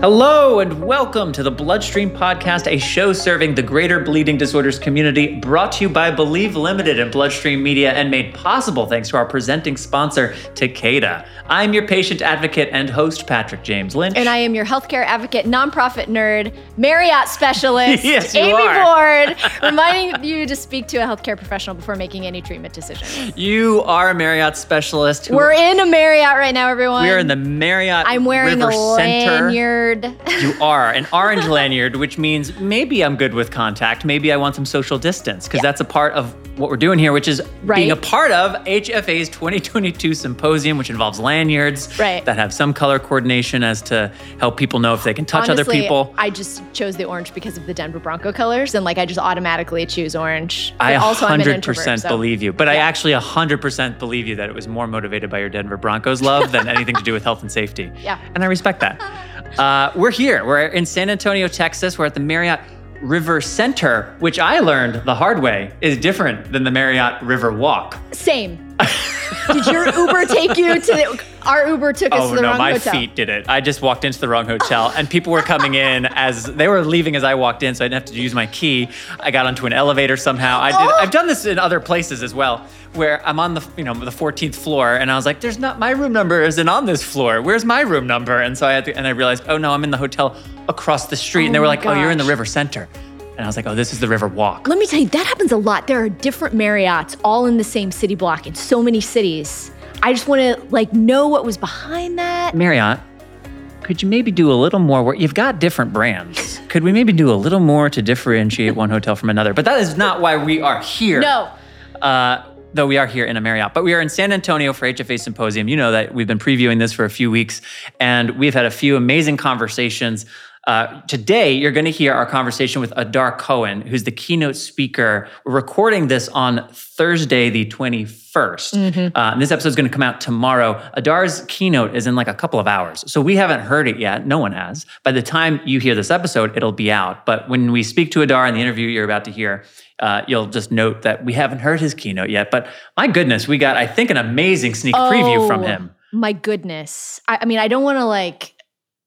Hello and welcome to the Bloodstream Podcast, a show serving the greater bleeding disorders community, brought to you by Believe Limited and Bloodstream Media, and made possible thanks to our presenting sponsor, Takeda. I'm your patient advocate and host, Patrick James Lynch. And I am your healthcare advocate, nonprofit nerd, Marriott specialist, Yes, Amy are. Ward, reminding you to speak to a healthcare professional before making any treatment decisions. you are a Marriott specialist. We're in a Marriott right now, everyone. we are in the Marriott I'm wearing River a Center. Lanyard. You are an orange lanyard, which means maybe I'm good with contact. Maybe I want some social distance because that's a part of what we're doing here, which is being a part of HFA's 2022 symposium, which involves lanyards Right. that have some color coordination as to help people know if they can touch other people. I just chose the orange because of the Denver Bronco colors, and like I just automatically choose orange. I But also, I'm an 100% so- believe you, but I actually 100% believe you that it was more motivated by your Denver Broncos love than anything to do with health and safety. Yeah. And I respect that. Uh, we're here. We're in San Antonio, Texas. We're at the Marriott River Center, which I learned the hard way is different than the Marriott River Walk. Same. Did your Uber take you to the, our Uber took us Oh to the no, wrong my hotel? feet did it. I just walked into the wrong hotel, and people were coming in as they were leaving as I walked in, so I didn't have to use my key. I got onto an elevator somehow. I did. Oh! I've done this in other places as well, where I'm on the you know the 14th floor, and I was like, "There's not my room number isn't on this floor. Where's my room number?" And so I had to, and I realized, oh no, I'm in the hotel across the street, and they Oh were like, "Oh, you're in the. Oh, River Center," and I was like, "Oh, this is the River Walk." Let me tell you, that happens a lot. There are different Marriotts all in the same city block in so many cities. I just want to like know what was behind that. Marriott, could you maybe do a little more work? You've got different brands. Could we maybe do a little more to differentiate one hotel from another? But that is not why we are here. No. Uh, though we are here in a Marriott, but we are in San Antonio for HFA Symposium. You know that we've been previewing this for a few weeks, and we've had a few amazing conversations. Uh, today, you're going to hear our conversation with Adar Cohen, who's the keynote speaker. We're recording this on Thursday, the 21st. Uh, and this episode is going to come out tomorrow. Adar's keynote is in like a couple of hours. So we haven't heard it yet. No one has. By the time you hear this episode, it'll be out. But when we speak to Adar in the interview you're about to hear, uh, you'll just note that we haven't heard his keynote yet. But my goodness, we got, I think, an amazing sneak preview from Oh, him. My goodness. I, I mean, I don't want to like,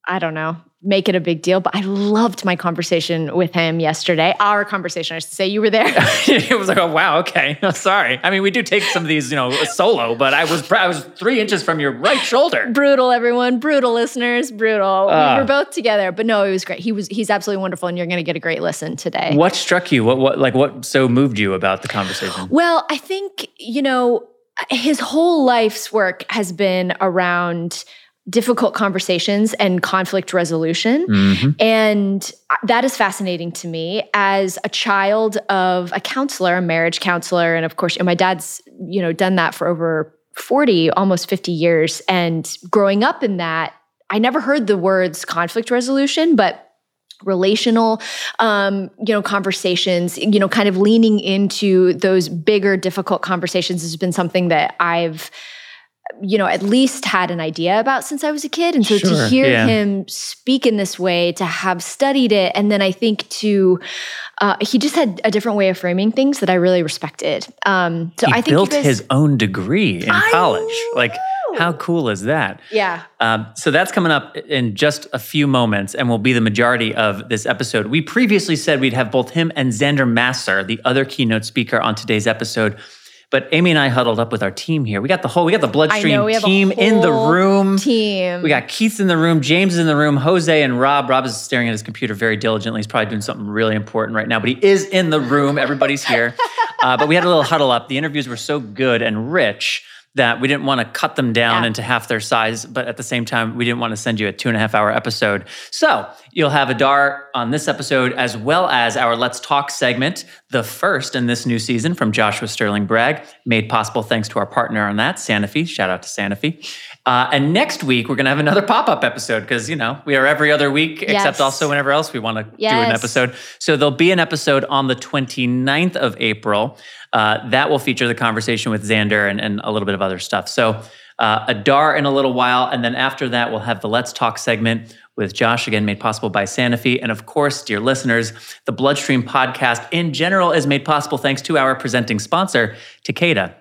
I don't know, make it a big deal, but I loved my conversation with him yesterday. Our conversation, I should say. You were there. it was like, oh wow, okay, sorry. I mean, we do take some of these, you know, solo, but I was I was three inches from your right shoulder. brutal, everyone. Brutal listeners. Brutal. Ah. we were both together, but no, it was great. He was. He's absolutely wonderful, and you're going to get a great listen today. What struck you? What what like what so moved you about the conversation? Well, I think, you know, his whole life's work has been around difficult conversations and conflict resolution. Mhm. And that is fascinating to me as a child of a counselor, a marriage counselor. And of course, and my dad's, you know, done that for over 40, almost 50 years. And growing up in that, I never heard the words conflict resolution, but relational um, you know conversations you know kind of leaning into those bigger difficult conversations has been something that i've you know at least had an idea about since i was a kid and so Sure, to hear yeah. him speak in this way to have studied it and then i think to uh, he just had a different way of framing things that i really respected um, so he i think built guys- his own degree in I college. Like, how cool is that? yeah Um, so that's coming up in just a few moments and will be the majority of this episode. We previously said we'd have both him and Xander Masser, the other keynote speaker, on today's episode. But Amy and I huddled up with our team here. We got the whole, we got the Bloodstream know team in the room. team We got Keith's in the room, James is in the room, Jose and Rob. Rob is staring at his computer very diligently. He's probably doing something really important right now, but he is in the room. Everybody's here. Uh, but we had a little huddle up. The interviews were so good and rich that we didn't want to cut them down Yeah. into half their size, but at the same time, we didn't want to send you a two and a half hour episode. So you'll have Adar on this episode, as well as our Let's Talk segment, the first in this new season from Joshua Sterling Bragg, made possible thanks to our partner on that, Sanofi. Shout out to Sanofi. Uh, and next week, we're going to have another pop up episode because, you know, we are every other week, Yes. except also whenever else we want to do an episode. So there'll be an episode on the 29th of April. Uh, that will feature the conversation with Xander and, and a little bit of other stuff. So uh, Adar in a little while. And then after that, we'll have the Let's Talk segment with Josh, again, made possible by Sanofi. And of course, dear listeners, the Bloodstream podcast in general is made possible thanks to our presenting sponsor, Takeda.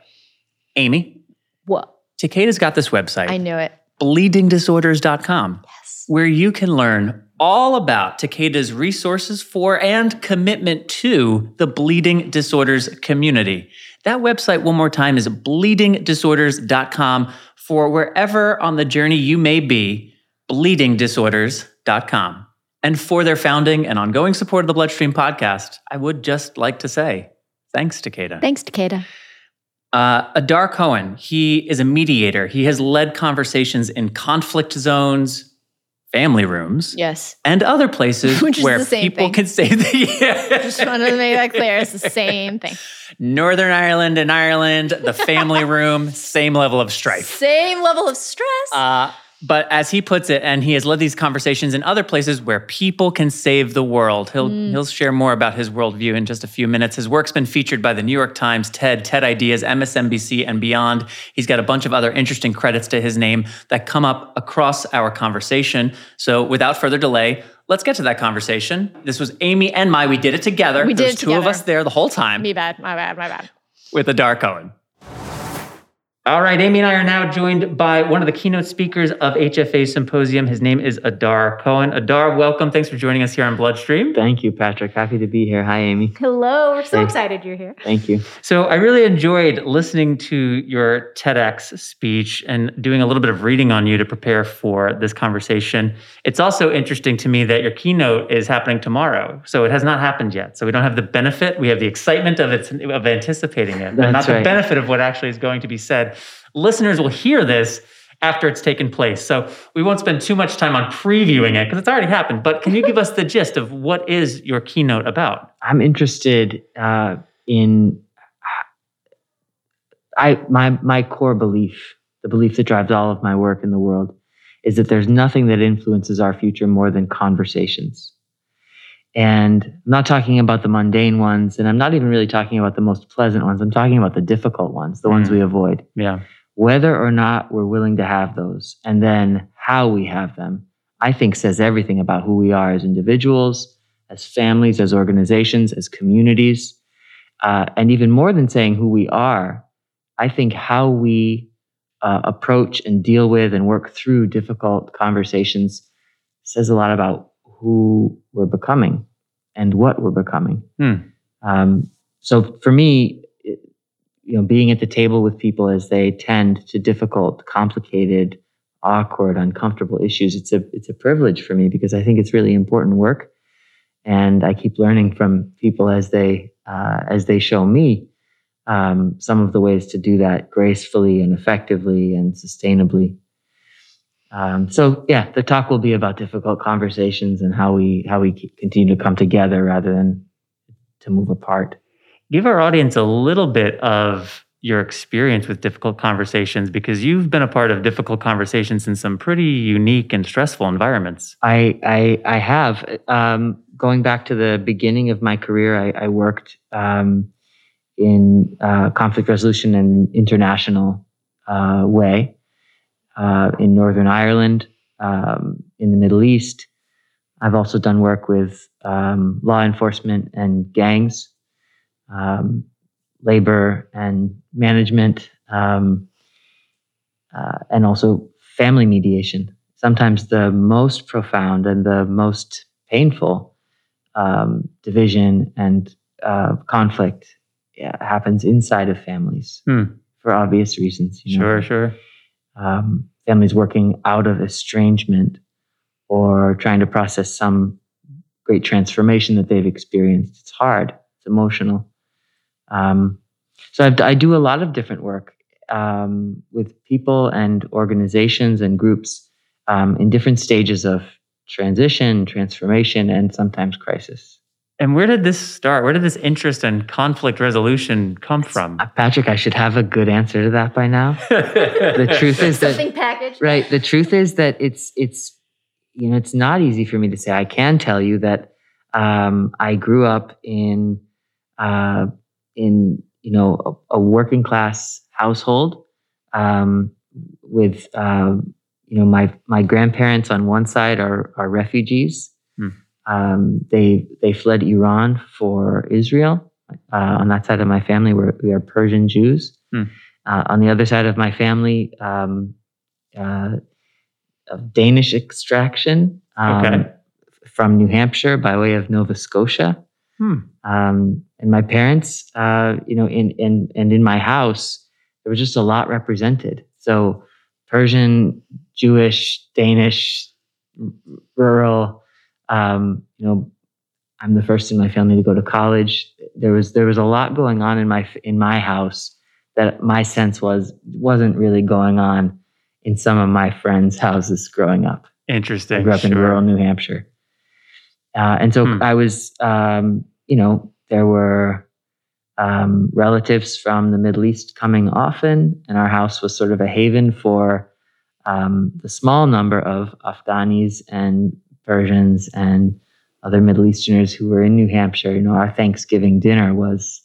Amy, what Takeda's got this website, i knew it bleedingdisorders.com. yes where you can learn all about Takeda's resources for and commitment to the bleeding disorders community. That website, one more time, is bleedingdisorders.com for wherever on the journey you may be, bleedingdisorders.com. And for their founding and ongoing support of the Bloodstream podcast, I would just like to say thanks, Takeda. Thanks, Takeda. Uh, Adar Cohen, he is a mediator. He has led conversations in conflict zones, family rooms, yes, and other places where people thing. can say that. Yeah. just wanted to make that clear. It's the same thing. Northern Ireland and Ireland, the family room, same level of strife. Same level of stress. Uh, but as he puts it, and he has led these conversations in other places where people can save the world. He'll Mm. he'll share more about his worldview in just a few minutes. His work's been featured by the New York Times, TED, TED Ideas, MSNBC, and beyond. He's got a bunch of other interesting credits to his name that come up across our conversation. So without further delay, let's get to that conversation. This was Amy and my. We did it together. We did There's two of us there the whole time me bad. My bad. My bad. with Adar Cohen. All right, Amy and I are now joined by one of the keynote speakers of HFA Symposium. His name is Adar Cohen. Adar, welcome. Thanks for joining us here on Bloodstream. Thank you, Patrick. Happy to be here. Hi, Amy. Hello. We're so Hey. excited you're here. Thank you. So, I really enjoyed listening to your TEDx speech and doing a little bit of reading on you to prepare for this conversation. It's also interesting to me that your keynote is happening tomorrow. So, it has not happened yet. So, we don't have the benefit. We have the excitement of it, of anticipating it, but That's not the benefit of what actually is going to be said. Listeners will hear this after it's taken place. So, we won't spend too much time on previewing it because it's already happened. But can you give us the gist of what is your keynote about? I'm interested uh, in I my my core belief, the belief that drives all of my work in the world, is that there's nothing that influences our future more than conversations. And I'm not talking about the mundane ones, and I'm not even really talking about the most pleasant ones. I'm talking about the difficult ones, the ones Mm. we avoid. Yeah. whether or not we're willing to have those and then how we have them i think says everything about who we are as individuals as families as organizations as communities uh, and even more than saying who we are i think how we uh, approach and deal with and work through difficult conversations says a lot about who we're becoming and what we're becoming. Hmm. um, so for me it- you know being at the table with people as they tend to difficult complicated awkward uncomfortable issues it's a it's a privilege for me because i think it's really important work. And i keep learning from people as they uh, as they show me um, some of the ways to do that gracefully and effectively and sustainably um, so yeah the talk will be about difficult conversations and how we how we continue to come together rather than to move apart give our audience a little bit of your experience with difficult conversations because you've been a part of difficult conversations in some pretty unique and stressful environments. I I, I have um, going back to the beginning of my career. I, I worked um, in uh, conflict resolution and international uh, way uh, in Northern Ireland, um, in the Middle East. I've also done work with um, law enforcement and gangs, um, labor and management, um, uh, and also family mediation sometimes the most profound and the most painful um, division and uh, conflict yeah, happens inside of families Hmm. for obvious reasons. you know. Sure, sure. Um, families working out of estrangement or trying to process some great transformation that they've experienced. It's hard. It's emotional. Um, so I've, I do a lot of different work um, with people and organizations and groups um, in different stages of transition, transformation, and sometimes crisis. And where did this start? Where did this interest in conflict resolution come from? Uh, Patrick, I should have a good answer to that by now. The truth is that Something packaged. right the truth is that it's it's you know it's not easy for me to say i can tell you that um, i grew up in uh, in you know a, a working class household um, with um, you know my my grandparents on one side are are refugees Hmm. Um, they they fled iran for israel uh, on that side of my family we're, we are persian jews Hmm. uh, on the other side of my family um, uh, of Danish extraction um, Okay. from New Hampshire by way of Nova Scotia. Hmm. Um, and my parents, uh, you know, in, in and in my house, there was just a lot represented. So Persian, Jewish, Danish, rural. Um, you know, I'm the first in my family to go to college. There was there was a lot going on in my in my house that my sense was wasn't really going on in some of my friends' houses growing up. Interesting. I grew up in rural New Hampshire. Uh, and so Hmm. I was, um, you know, there were um, relatives from the Middle East coming often, and our house was sort of a haven for um, the small number of Afghanis and Persians and other Middle Easterners who were in New Hampshire. You know, our Thanksgiving dinner was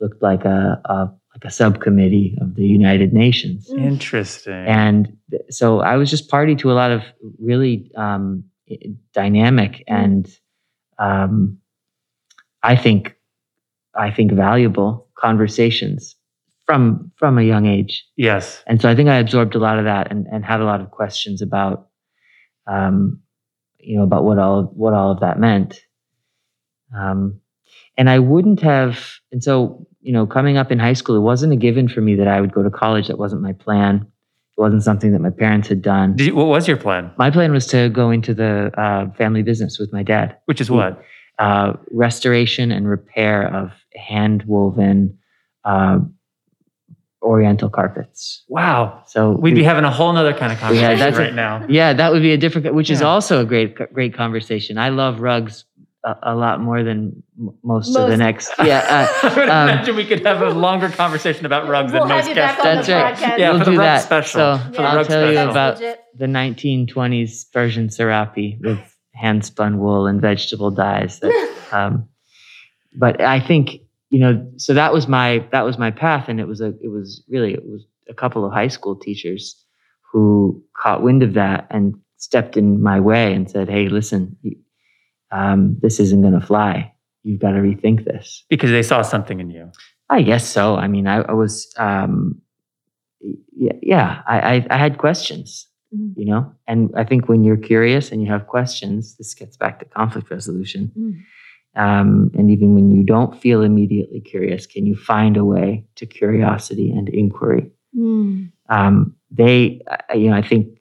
looked like a, a like a subcommittee of the United Nations. Interesting. And so I was just party to a lot of really um, dynamic and um, I think I think valuable conversations from from a young age. yes. And so I think I absorbed a lot of that and, and had a lot of questions about um, you know about what all what all of that meant. Um, and I wouldn't have and so you know coming up in high school it wasn't a given for me that I would go to college that wasn't my plan. It wasn't something that my parents had done. Did you, what was your plan? My plan was to go into the uh, family business with my dad. Which is what? Uh, restoration and repair of hand woven uh, oriental carpets. Wow. So We'd be having a whole nother kind of Yeah, conversation that's a- right now. yeah, that would be a different, which is also a great, great conversation. I love rugs a, a lot more than m- most, of the next. Yeah, I would um, imagine we could have a longer conversation about rugs We'll than most guests. on That's the right. podcast. Yeah, we'll for the do rug that. special. So For the I'll rug tell you about Legit. the 1920s Persian Serapi with hand spun wool and vegetable dyes. That, um, but I think you know, so that was my that was my path, and it was a it was really it was a couple of high school teachers who caught wind of that and stepped in my way and said, "Hey, listen, um, this isn't going to fly. You've got to rethink this." Because they saw something in you. I guess so. I mean, I, I was, um, yeah, yeah I, I, I had questions, Mm. you know, and I think when you're curious and you have questions, this gets back to conflict resolution. Mm. Um, and even when you don't feel immediately curious, can you find a way to curiosity and inquiry? Mm. Um, they, I- you know, I think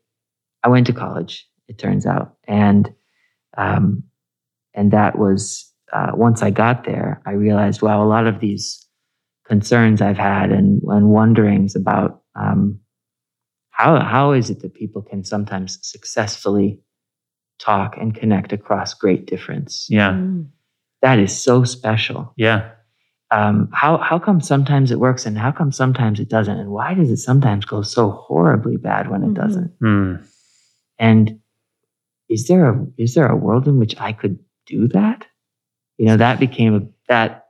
I went to college. It turns out, and um, and that was uh, once I got there, I realized, wow, a lot of these concerns I've had and and wonderings about um, how how is it that people can sometimes successfully talk and connect across great difference? Yeah. Mm. That is so special Yeah. um, how how come sometimes it works and how come sometimes it doesn't and why does it sometimes go so horribly bad when it Mhm. doesn't Hmm. and is there a is there a world in which i could do that you know that became a that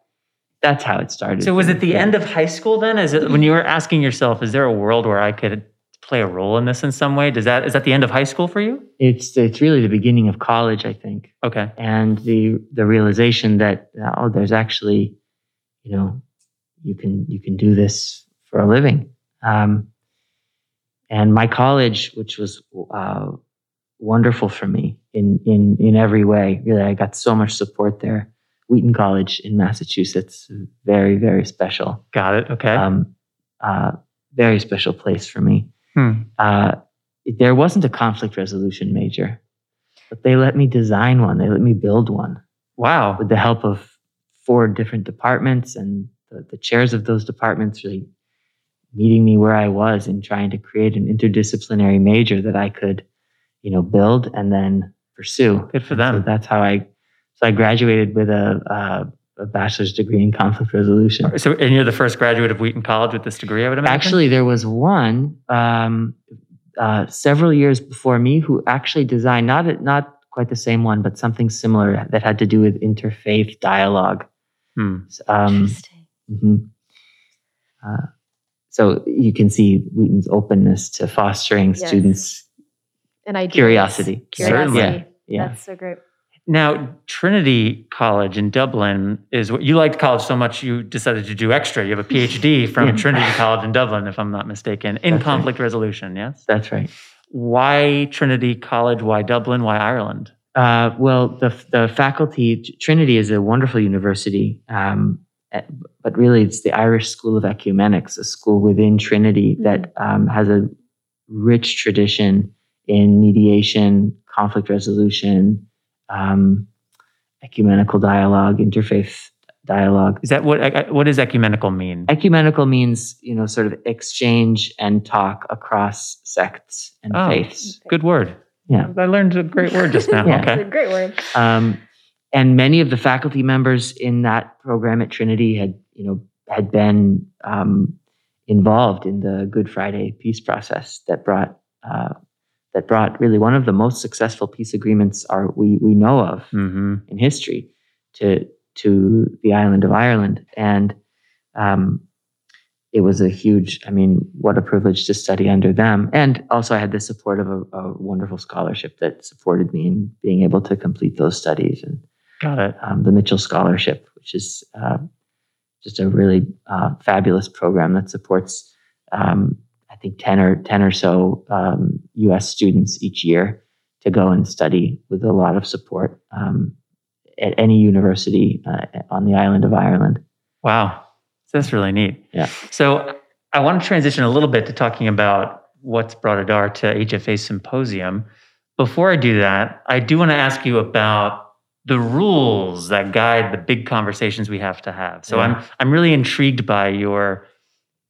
that's how it started So was it the Yeah. end of high school then? Is it when you were asking yourself, is there a world where I could play a role in this in some way? Does that is that the end of high school for you? it's it's really the beginning of college i think Okay. and the the realization that oh there's actually you know you can you can do this for a living um, and my college which was uh, wonderful for me in in in every way really i got so much support there wheaton college in massachusetts very very special Got it. Okay. um, uh, very special place for me Hmm. uh, there wasn't a conflict resolution major, but they let me design one. They let me build one Wow. with the help of four different departments and the, the chairs of those departments really meeting me where I was and trying to create an interdisciplinary major that I could, you know, build and then pursue. Good for So them. that's how I. So I graduated with a, a, a bachelor's degree in conflict resolution. So, and you're the first graduate of Wheaton College with this degree, I would imagine. Actually, there was one um, uh, several years before me who actually designed not not quite the same one, but something similar that had to do with interfaith dialogue. Hmm. Um, Interesting. mhm. uh, so you can see Wheaton's openness to fostering Yes. students' And I curiosity. Curiosity. Certainly. Yeah. That's so great. Now, Trinity College in Dublin is what you liked college so much you decided to do extra. You have a PhD from Yeah. Trinity College in Dublin, if I'm not mistaken, in That's right. conflict resolution. Yes. That's right. why Trinity College? Why Dublin? Why Ireland? Uh, well, the the faculty Trinity is a wonderful university, um, eh, but really it's the Irish School of Ecumenics, a school within Trinity that um, has a rich tradition in mediation, conflict resolution, um, ecumenical dialogue, interfaith dialogue. Is that what what does ecumenical mean? Ecumenical means you know sort of exchange and talk across sects and Oh. faiths. Good word. Yeah. I learned a great word just now. Yeah. It's a Okay. great word. Um, and many of the faculty members in that program at Trinity had you know had been um, involved in the Good Friday peace process that brought uh, that brought really one of the most successful peace agreements are we we know of hmm in history to to the island of Ireland, and um, it was a huge. I mean, what a privilege to study under them, and also I had the support of a, a wonderful scholarship that supported me in being able to complete those studies, and Got it. um, the Mitchell Scholarship, which is uh, just a really uh, fabulous program that supports. Um, think ten or ten or so um, U.S. students each year to go and study with a lot of support um, at any university uh, on the island of Ireland. Wow. That's really neat. Yeah. So I want to transition a little bit to talking about what's brought Adar to HFA Symposium. Before I do that, I do want to ask you about the rules that guide the big conversations we have to have. So Yeah. I'm I'm really intrigued by your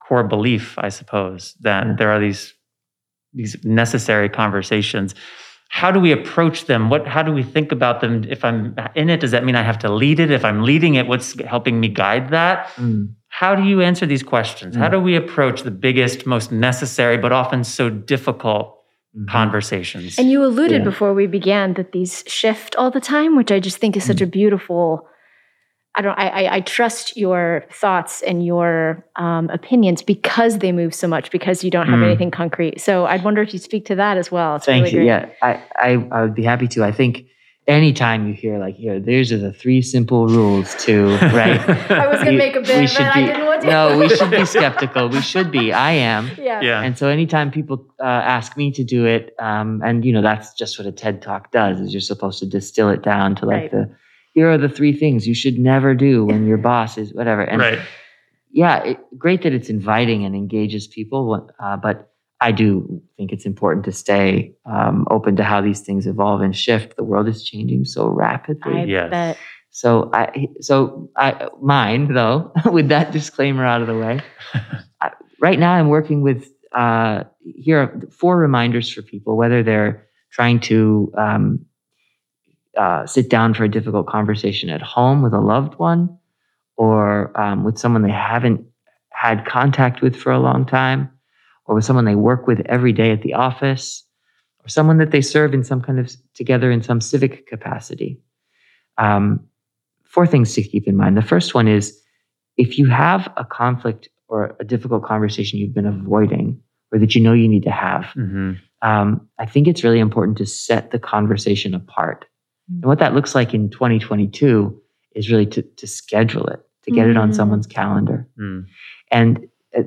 core belief, I suppose, that Yeah. there are these these necessary conversations. How do we approach them? What how do we think about them? If I'm in it, does that mean I have to lead it? If I'm leading it, what's helping me guide that? How do you answer these questions? How Mm. do we approach the biggest, most necessary, but often so difficult Mhm. conversations? And you alluded Yeah. before we began that these shift all the time, which I just think is such a beautiful. I don't. I, I, I trust your thoughts and your um, opinions because they move so much because you don't have Mm. anything concrete. So I'd wonder if you speak to that as well. It's Thank really you. great. Yeah, I, I, I would be happy to. I think anytime you hear like here, these are the three simple rules to right. I was going to You- make a we bit, should but I be- didn't want to. no, we should be skeptical. We should be. I am. yeah. yeah. And so anytime people uh, ask me to do it, um, and you know that's just what a TED talk does. Is you're supposed to distill it down to like Right. the here are the three things you should never do when your boss is whatever. And right. yeah, it, great that it's inviting and engages people, uh, but I do think it's important to stay um, open to how these things evolve and shift. The world is changing so rapidly. I Yes. bet. So I, so I, mine though, with that disclaimer out of the way, I, right now I'm working with, uh, here are four reminders for people, whether they're trying to, um, uh, sit down for a difficult conversation at home with a loved one or, um, with someone they haven't had contact with for a long time or with someone they work with every day at the office or someone that they serve in some kind of together in some civic capacity. Um, four things to keep in mind. The first one is if you have a conflict or a difficult conversation you've been avoiding or that you know you need to have, hmm um, I think it's really important to set the conversation apart. And what that looks like in 2022 is really to, to schedule it, to get it on Mm. someone's calendar. Mm. And uh,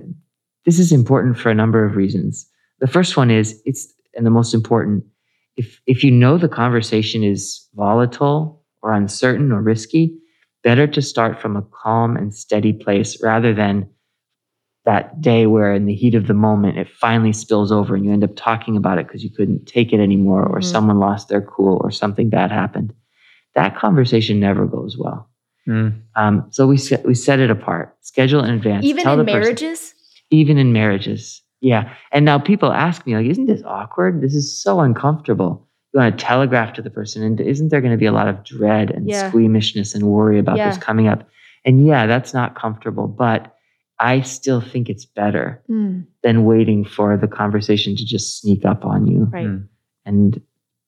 this is important for a number of reasons. The first one is it's, and the most important, if, if you know the conversation is volatile or uncertain or risky, better to start from a calm and steady place rather than that day where in the heat of the moment it finally spills over and you end up talking about it because you couldn't take it anymore or Mhm. someone lost their cool or something bad happened. That conversation never goes well. Mm. Um, so we set, we set it apart, schedule in advance. Even tell in the person- marriages? even in marriages. Yeah. And now people ask me, like, isn't this awkward? This is so uncomfortable. You want to telegraph to the person, and isn't there going to be a lot of dread and Yeah. squeamishness and worry about this coming up? And yeah, that's not comfortable, but I still think it's better Mm, than waiting for the conversation to just sneak up on you right. Mm. and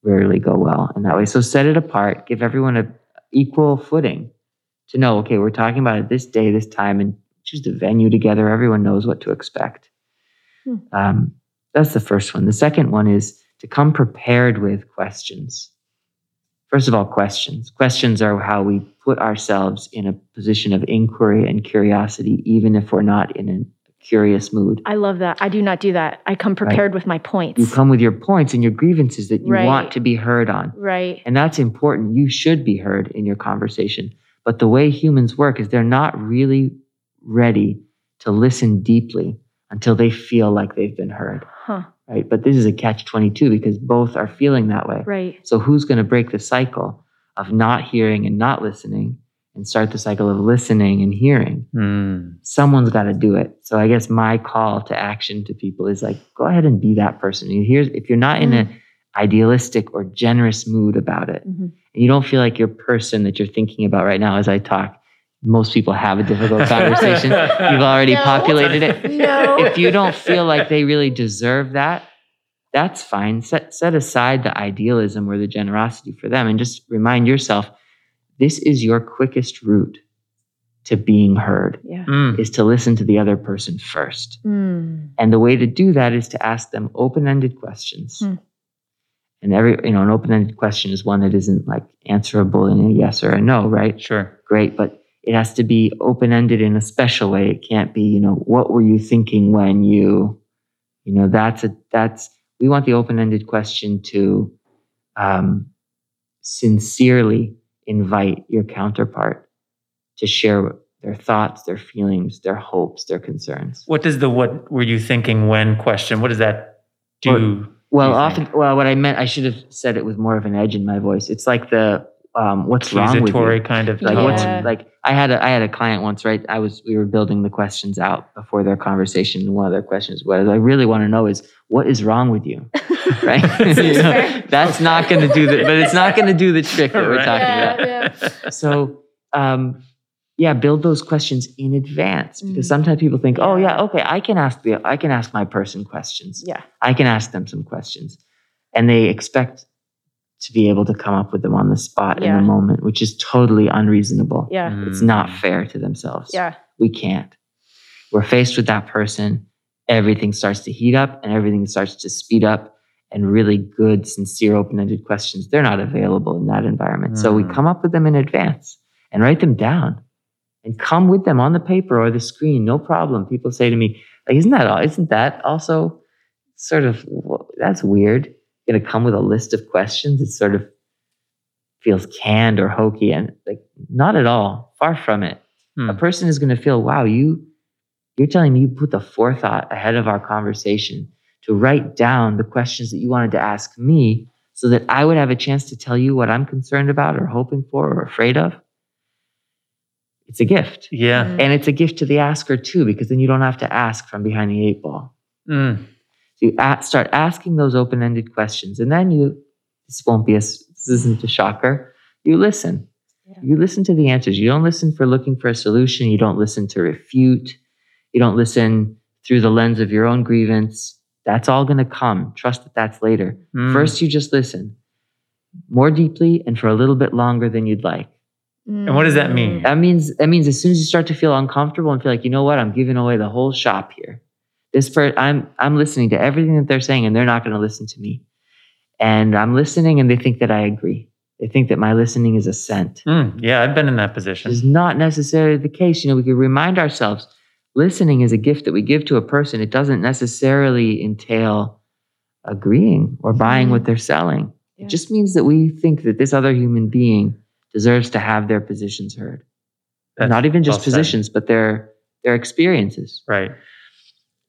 rarely go well in that way. So set it apart, give everyone a equal footing to know, okay, we're talking about it this day, this time, and choose the venue together. Everyone knows what to expect. Hmm. Um, that's the first one. The second one is to come prepared with questions. First of all, questions. Questions are how we put ourselves in a position of inquiry and curiosity, even if we're not in a curious mood. I love that. I do not do that. I come prepared with my points. You come with your points and your grievances that you Right. want to be heard on. right. And that's important. You should be heard in your conversation. But the way humans work is they're not really ready to listen deeply until they feel like they've been heard, Huh. right? But this is a catch 22 because both are feeling that way. Right. So who's going to break the cycle of not hearing and not listening and start the cycle of listening and hearing? Hmm. Someone's got to do it. So I guess my call to action to people is like, go ahead and be that person. And here's if you're not in an idealistic or generous mood about it, Mhm. and you don't feel like your person that you're thinking about right now as I talk, most people have a difficult conversation. You've already No. populated it. No. If you don't feel like they really deserve that, that's fine. Set set aside the idealism or the generosity for them and just remind yourself this is your quickest route to being heard yeah. Hmm. is to listen to the other person first. Mm. And the way to do that is to ask them open-ended questions. Hmm. And every, you know, an open-ended question is one that isn't like answerable in a yes or a no, right? Sure. Great, but it has to be open-ended in a special way. It can't be, you know, what were you thinking when you, you know, that's a that's we want the open-ended question to um, sincerely invite your counterpart to share their thoughts, their feelings, their hopes, their concerns. What does the what were you thinking when question? What does that do? Well, often, well, what I meant, I should have said it with more of an edge in my voice. It's like the um, what's wrong with you? kind of Like tone. what's like I had a I had a client once, right? I was we were building the questions out before their conversation, and one of their questions was, "I really want to know is what is wrong with you?" Right? You know, that's not going to do the, but it's not going to do the trick that we're talking Yeah, about. yeah. So, um, yeah, build those questions in advance because Mm. sometimes people think, "Oh, Yeah. yeah, okay, I can ask the I can ask my person questions." Yeah. I can ask them some questions. And they expect to be able to come up with them on the spot in the moment, which is totally unreasonable. Yeah. It's not Mm. fair to themselves. Yeah. We can't. We're faced with that person, everything starts to heat up and everything starts to speed up. And really good, sincere, open ended questions, they're not available in that environment. So we Mm. come up with them in advance and write them down and come with them on the paper or the screen. No problem. People say to me, like, isn't that all? Isn't that also sort of well, that's weird? Going to come with a list of questions. It sort of feels canned or hokey, and like not at all. Far from it. Hmm. A person is going to feel, wow, you you're telling me you put the forethought ahead of our conversation to write down the questions that you wanted to ask me so that I would have a chance to tell you what I'm concerned about or hoping for or afraid of. It's a gift. Yeah. Mm. And it's a gift to the asker too, because then you don't have to ask from behind the eight ball. Mm. So you a- start asking those open ended questions. And then you, this won't be a, s- this isn't a shocker. You listen. Yeah. You listen to the answers. You don't listen for looking for a solution. You don't listen to refute. You don't listen through the lens of your own grievance. That's all going to come. Trust that that's later. Mm. First, you just listen more deeply and for a little bit longer than you'd like. And what does that mean? That means that means as soon as you start to feel uncomfortable and feel like you know what, I'm giving away the whole shop here. This per I'm I'm listening to everything that they're saying, and they're not going to listen to me. And I'm listening, and they think that I agree. They think that my listening is assent. Mm. Yeah, I've been in that position. is not necessarily the case. You know, we can remind ourselves listening is a gift that we give to a person. It doesn't necessarily entail agreeing or buying Mhm. what they're selling. Yeah. It just means that we think that this other human being deserves to have their positions heard. That's Not even just well said. positions, but their their experiences. Right.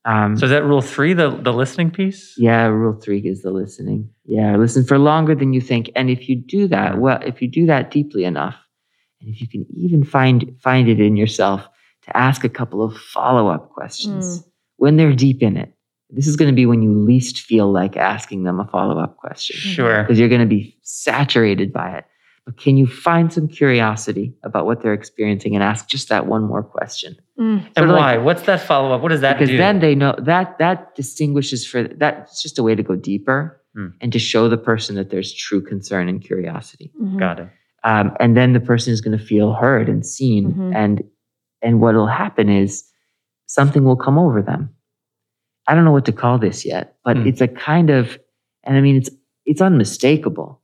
Um, So is that rule three, the the listening piece? yeah, rule three is the listening. Yeah, listen for longer than you think. And if you do that, well, if you do that deeply enough, and if you can even find find it in yourself to ask a couple of follow up questions when they're deep in it. This is going to be when you least feel like asking them a follow up question Sure. because you're going to be saturated by it. But can you find some curiosity about what they're experiencing and ask just that one more question? Mm. And of like- why? What's that follow up? What does that because do? then they know that that distinguishes for that's just a way to go deeper Hmm. and to show the person that there's true concern and curiosity Mhm. Got it. um, and then the person is going to feel heard and seen Mhm. and and what will happen is something will come over them i don't know what to call this yet but Hmm. it's a kind of and i mean it's it's unmistakable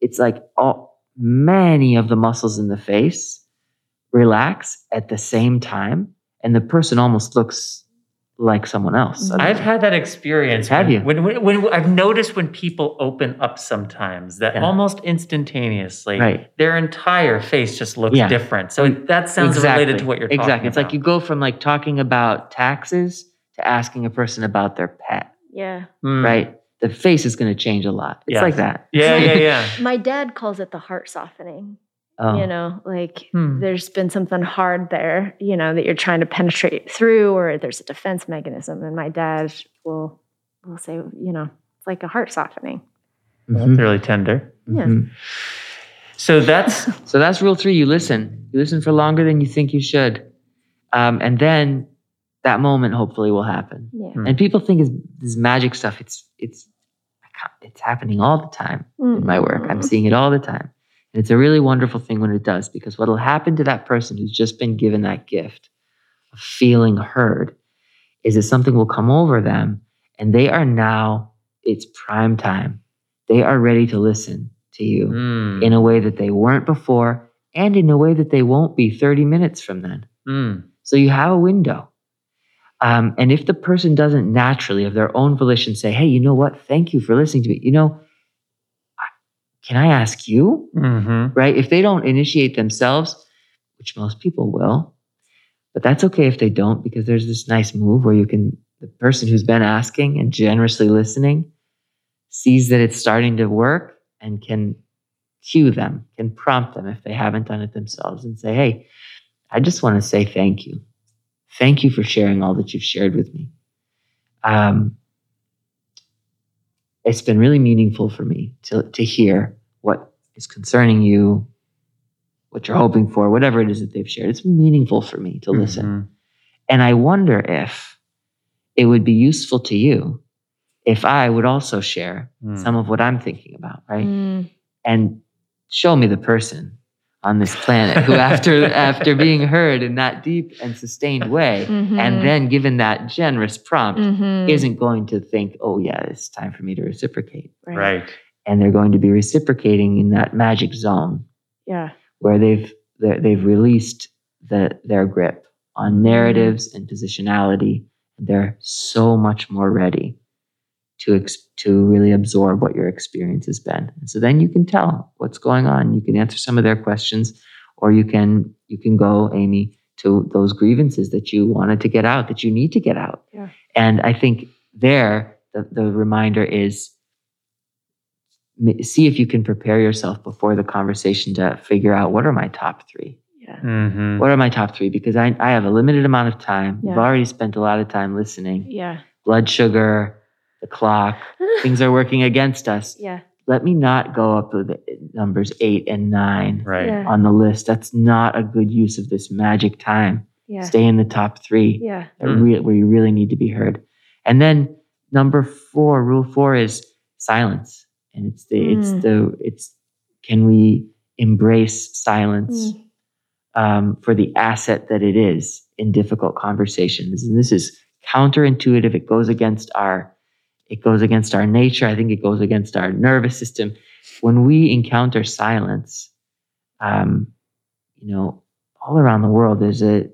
it's like all many of the muscles in the face relax at the same time and the person almost looks like someone else. Mhm. I've had that experience. Have when, you? When, when, when I've noticed when people open up sometimes that Yeah. almost instantaneously, Right. their entire face just looks Yeah. different. So that sounds related to what you're talking exactly. It's like you go from like talking about taxes to asking a person about their pet, Yeah. Mm. right? The face is going to change a lot. It's Yes. like that. Yeah, yeah, yeah. My dad calls it the heart softening. Oh, You know, like Hmm. there's been something hard there, you know, that you're trying to penetrate through, or there's a defense mechanism. And my dad will will say, you know, it's like a heart softening. That's mhm, really tender. Yeah. mhm. So that's So that's rule three. You listen. You listen for longer than you think you should, um, and then that moment hopefully will happen. Yeah. Hmm. And people think it's this magic stuff. It's it's it's happening all the time in my work. I'm Mm. seeing it all the time. And it's a really wonderful thing when it does because what will happen to that person who's just been given that gift of feeling heard is that something will come over them and they are now, it's prime time. They are ready to listen to you Mm. in a way that they weren't before and in a way that they won't be 30 minutes from then. Mm. So you have a window. Um, and if the person doesn't naturally, of their own volition, say, hey, you know what? Thank you for listening to me. You know, can I ask you? Mhm. Right? If they don't initiate themselves, which most people will, but that's okay if they don't, because there's this nice move where you can, the person who's been asking and generously listening sees that it's starting to work and can cue them, can prompt them if they haven't done it themselves and say, hey, I just want to say thank you. Thank you for sharing all that you've shared with me. Um, it's been really meaningful for me to, to hear what is concerning you, what you're hoping for, whatever it is that they've shared. It's meaningful for me to listen. Mhm. And I wonder if it would be useful to you if I would also share Mm. some of what I'm thinking about, right? Mm. and show me the person on this planet who after after being heard in that deep and sustained way Mhm. and then given that generous prompt Mhm. isn't going to think oh yeah it's time for me to reciprocate Right. and they're going to be reciprocating in that magic zone Yeah. where they've they're- they've released the their grip on narratives and positionality they're so much more ready to ex- to really absorb what your experience has been. And so then you can tell what's going on. You can answer some of their questions, or you can you can go, Amy, to those grievances that you wanted to get out, that you need to get out. Yeah. And I think there the, the reminder is see if you can prepare yourself before the conversation to figure out what are my top three Yeah. Mhm. what are my top three because i, I have a limited amount of time Yeah. i've already spent a lot of time listening Yeah. blood sugar the clock things are working against us yeah. let me not go up with numbers eight and nine Right. Yeah. on the list that's not a good use of this magic time Yeah. stay in the top three Yeah. that Mm. rea- where you really need to be heard and then number four rule four is silence and it's the Mm. it's the it's can we embrace silence Mm. um, for the asset that it is in difficult conversations and this is counterintuitive it goes against our it goes against our nature i think it goes against our nervous system when we encounter silence um, you know all around the world there's a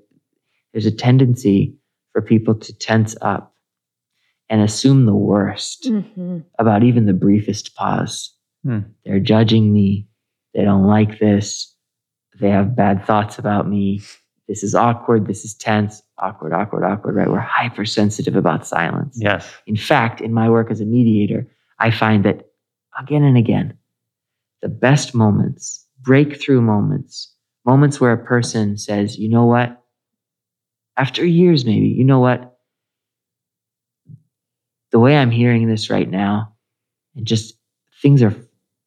there's a tendency for people to tense up and assume the worst Mhm. about even the briefest pause. Hmm. They're judging me. They don't like this. They have bad thoughts about me. This is awkward. This is tense. Awkward, awkward, awkward, right? We're hypersensitive about silence. Yes. In fact, in my work as a mediator, I find that again and again, the best moments, breakthrough moments, moments where a person says, you know what? After years, maybe, you know what? The way I'm hearing this right now, and just things are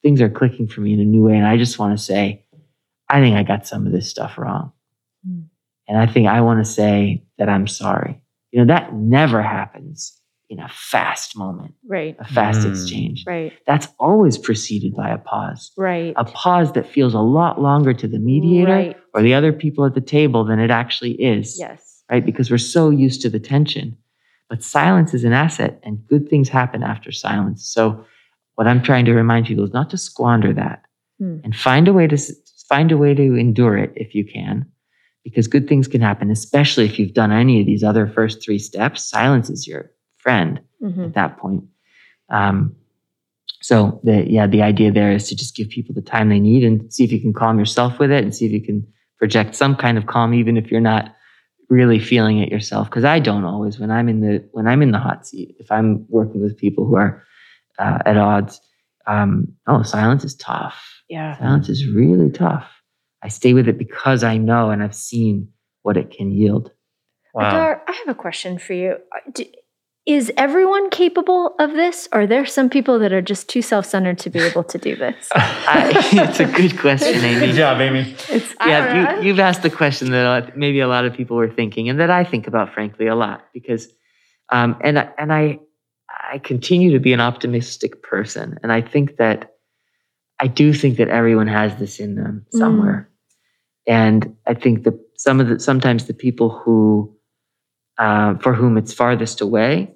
things are clicking for me in a new way. And I just want to say, I think I got some of this stuff wrong. Mm. And I think I want to say that I'm sorry. You know, that never happens in a fast moment, Right. a fast Mm. exchange. Right. That's always preceded by a pause, Right. a pause that feels a lot longer to the mediator Right. or the other people at the table than it actually is. Yes. Right? Because we're so used to the tension. But silence is an asset and good things happen after silence. So what I'm trying to remind people is not to squander that Hmm. and find a way to find a way to endure it if you can because good things can happen, especially if you've done any of these other first three steps. Silence is your friend Mhm. at that point. Um, so the yeah, the idea there is to just give people the time they need and see if you can calm yourself with it and see if you can project some kind of calm, even if you're not really feeling it yourself. Because I don't always when I'm in the when I'm in the hot seat, if I'm working with people who are uh, at odds, um, oh, silence is tough. Yeah. Silence is really tough. I stay with it because I know and I've seen what it can yield. Wow. Adar, I have a question for you. Uh, do- Is everyone capable of this? Or are there some people that are just too self centered to be able to do this? I, it's a good question, Amy. Good job, Amy. It's, I yeah, you, you've asked the question that maybe a lot of people were thinking, and that I think about, frankly, a lot because, um, and I- and I, I continue to be an optimistic person, and I think that I do think that everyone has this in them Mm. And I think that some of the sometimes the people who, uh, for whom it's farthest away,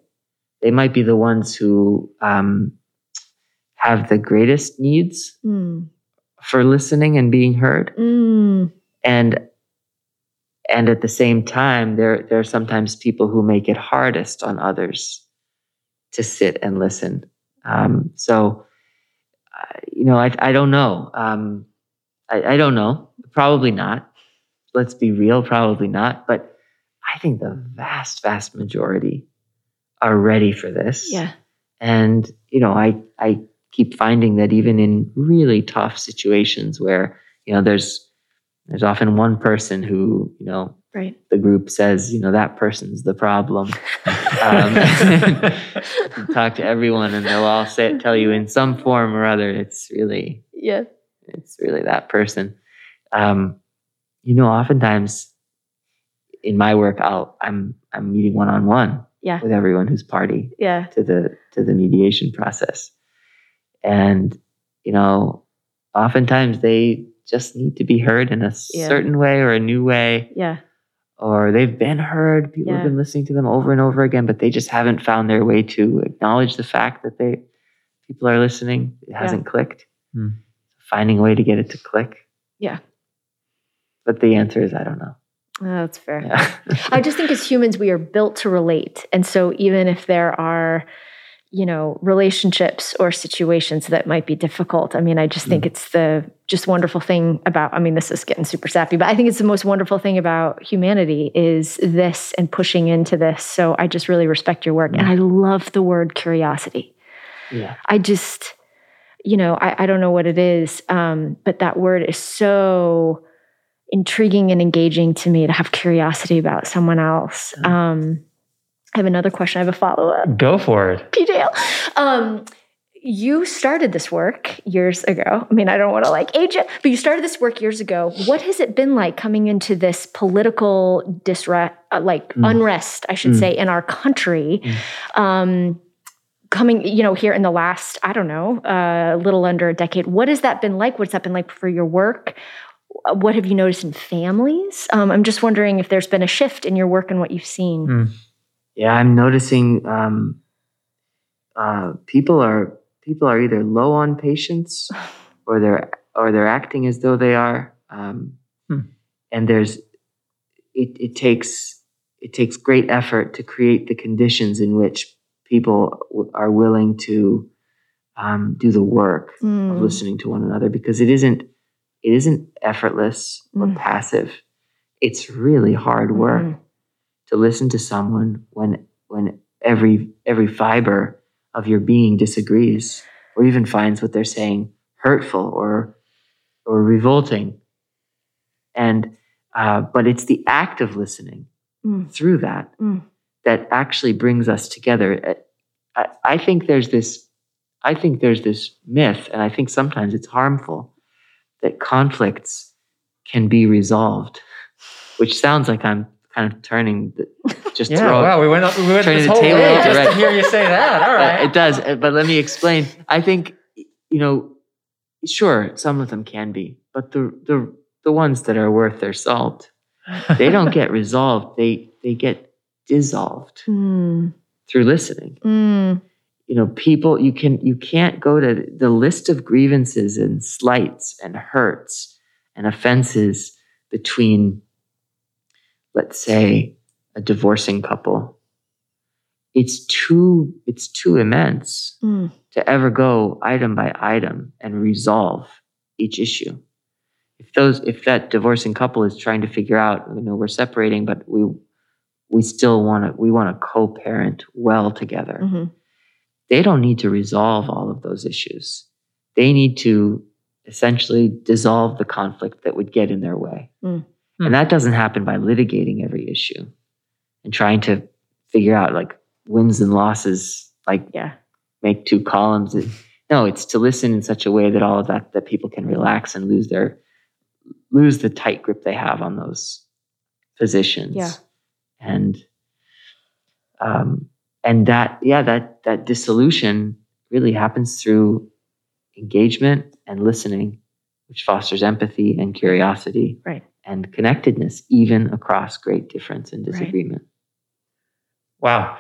they might be the ones who um, have the greatest needs Mm, for listening and being heard. Mm, and and at the same time there there are sometimes people who make it hardest on others to sit and listen. Um, so uh, you know I, I don't know. Um, I, I don't know probably not let's be real probably not but i think the vast vast majority are ready for this yeah. and you know i i keep finding that even in really tough situations where you know there's there's often one person who you know Right. the group says you know that person's the problem um, talk to everyone and they'll all say tell you in some form or other it's really Yeah. it's really that person um, you know oftentimes in my work i'll i'm i'm meeting one-on-one Yeah. with everyone who's party Yeah. to the to the mediation process and you know oftentimes they just need to be heard in a Yeah. certain way or a new way Yeah. or they've been heard people Yeah. have been listening to them over and over again but they just haven't found their way to acknowledge the fact that they people are listening it hasn't clicked Hmm. finding a way to get it to click Yeah. But the answer is i don't know Oh, that's fair. yeah. I just think as humans, we are built to relate. And so even if there are, you know, relationships or situations that might be difficult, I mean, I just think it's the just wonderful thing about, I mean, this is getting super sappy, but I think it's the most wonderful thing about humanity is this and pushing into this. So I just really respect your work. And I love the word curiosity. yeah I just, you know, I, I don't know what it is, um, but that word is so intriguing and engaging to me to have curiosity about someone else. Um, I have another question. I have a follow up. Go for it. PJL. Um, you started this work years ago. I mean, I don't want to like age it, but you started this work years ago. What has it been like coming into this political disre- uh, like Mm. unrest, I should Mm. say, in our country? Um, coming, you know, here in the last, I don't know, a little under a decade. What has that been like? What's that been like for your work? Uh, What have you noticed in families? Um, I'm just wondering if there's been a shift in your work and what you've seen. Mm. Yeah, I'm noticing um, uh, people are people are either low on patience or they're or they're acting as though they are. Um, Hmm. And there's it, it takes it takes great effort to create the conditions in which people w- are willing to um, do the work of Mm. listening to one another because it isn't it isn't effortless or Mm. passive. It's really hard work Mhm. to listen to someone when when every every fiber of your being disagrees or even finds what they're saying hurtful or or revolting and uh, but it's the act of listening Mm. through that Mm. that actually brings us together Uh, I, I think there's this i think there's this myth and i think sometimes it's harmful that conflicts can be resolved which sounds like i'm kind of turning the, just Yeah, throw wow, we went up, we went Turning this the whole table way just to hear you say that. All right, Uh, it does, uh, but let me explain. I think you know, sure, some of them can be, but the the the ones that are worth their salt, they don't get resolved. They they get dissolved Mm. through listening. Mm. You know, people you can you can't go to the list of grievances and slights and hurts and offenses between let's say, a divorcing couple, it's too it's too immense Mm. to ever go item by item and resolve each issue. If those if that divorcing couple is trying to figure out, you know, we're separating, but we we still want to we want to co-parent well together. Mhm. They don't need to resolve all of those issues. They need to essentially dissolve the conflict that would get in their way. Mm. Hmm. And that doesn't happen by litigating every issue and trying to figure out like wins and losses, like Yeah. make two columns. No, it's to listen in such a way that all of that that people can relax and lose their lose the tight grip they have on those positions. Yeah. And um and that yeah, that that dissolution really happens through engagement and listening, which fosters empathy and curiosity Right. and connectedness, even across great difference and disagreement. Wow.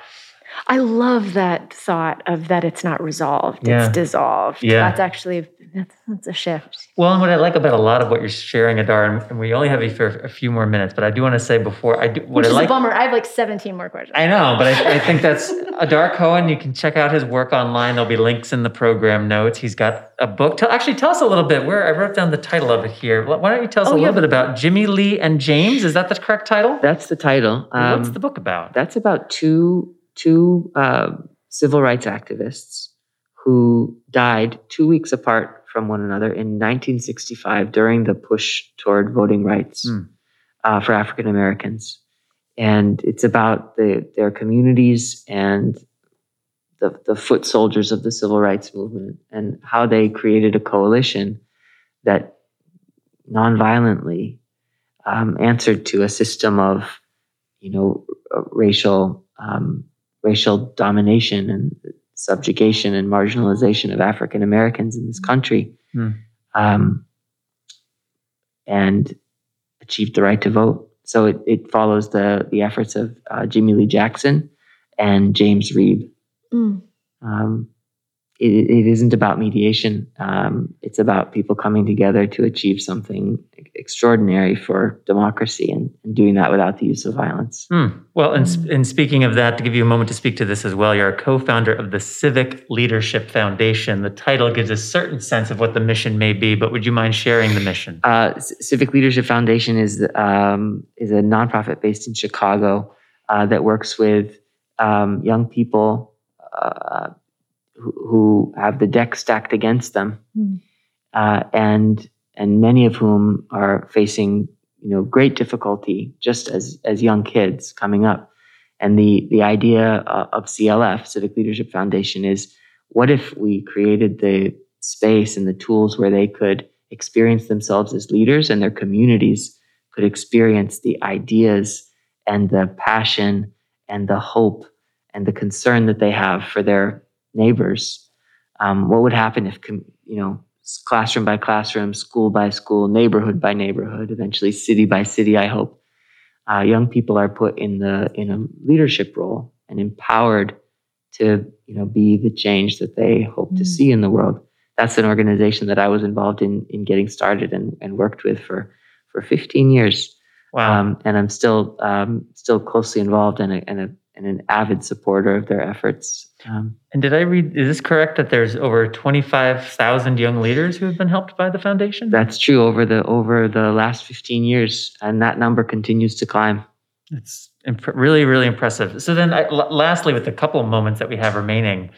I love that thought of that it's not resolved, Yeah. it's dissolved. Yeah. That's actually that's, that's a shift. Well, and what I like about a lot of what you're sharing, Adar, and- and we only have you for a few more minutes, but I do want to say before I do what Which I is like. a bummer. I have like 17 more questions. I know, but I, I think that's Adar Cohen. You can check out his work online. There'll be links in the program notes. He's got a book. Tell, actually, tell us a little bit. Where I wrote down the title of it here. Why don't you tell us Oh, a little yeah. bit about Jimmie Lee and James? Is that the correct title? That's the title. What's Um, the book about? That's about two two uh, civil rights activists who died two weeks apart from one another in 1965 during the push toward voting rights Hmm. uh, for African Americans, and it's about the, their communities and the the foot soldiers of the civil rights movement and how they created a coalition that nonviolently um, answered to a system of you know racial um, racial domination and subjugation and marginalization of African Americans in this country, Hmm. um, and achieved the right to vote. So it, it follows the the efforts of uh, Jimmie Lee Jackson and James Reeb. Mm. Um, it, it isn't about mediation. Um, it's about people coming together to achieve something extraordinary for democracy and, and doing that without the use of violence. Hmm. Well, and, Mm. sp- and speaking of that, to give you a moment to speak to this as well, you're a co founder of the Civic Leadership Foundation. The title gives a certain sense of what the mission may be, but would you mind sharing the mission? Uh, C- Civic Leadership Foundation is um, is a nonprofit based in Chicago uh, that works with um, young people uh, who, have the deck stacked against them, Hmm. uh, and and many of whom are facing you know great difficulty just as as young kids coming up. And the the idea uh, of CLF Civic Leadership Foundation is what if we created the space and the tools where they could experience themselves as leaders and their communities could experience the ideas and the passion and the hope and the concern that they have for their neighbors. Um, what would happen if, you know, classroom by classroom, school by school, neighborhood by neighborhood, eventually city by city, I hope, uh, young people are put in the in a leadership role and empowered to, you know, be the change that they hope to Mm. see in the world that's an organization that I was involved in in getting started and, and worked with for for 15 years. Wow. Um, and I'm still um, still closely involved and, a, and, a, and an avid supporter of their efforts. Um, and did I read, is this correct that there's over 25,000 young leaders who have been helped by the foundation? that's true over the over the last 15 years, and that number continues to climb. It's imp- really, really impressive. So then, I, l- lastly, with the couple of moments that we have remaining,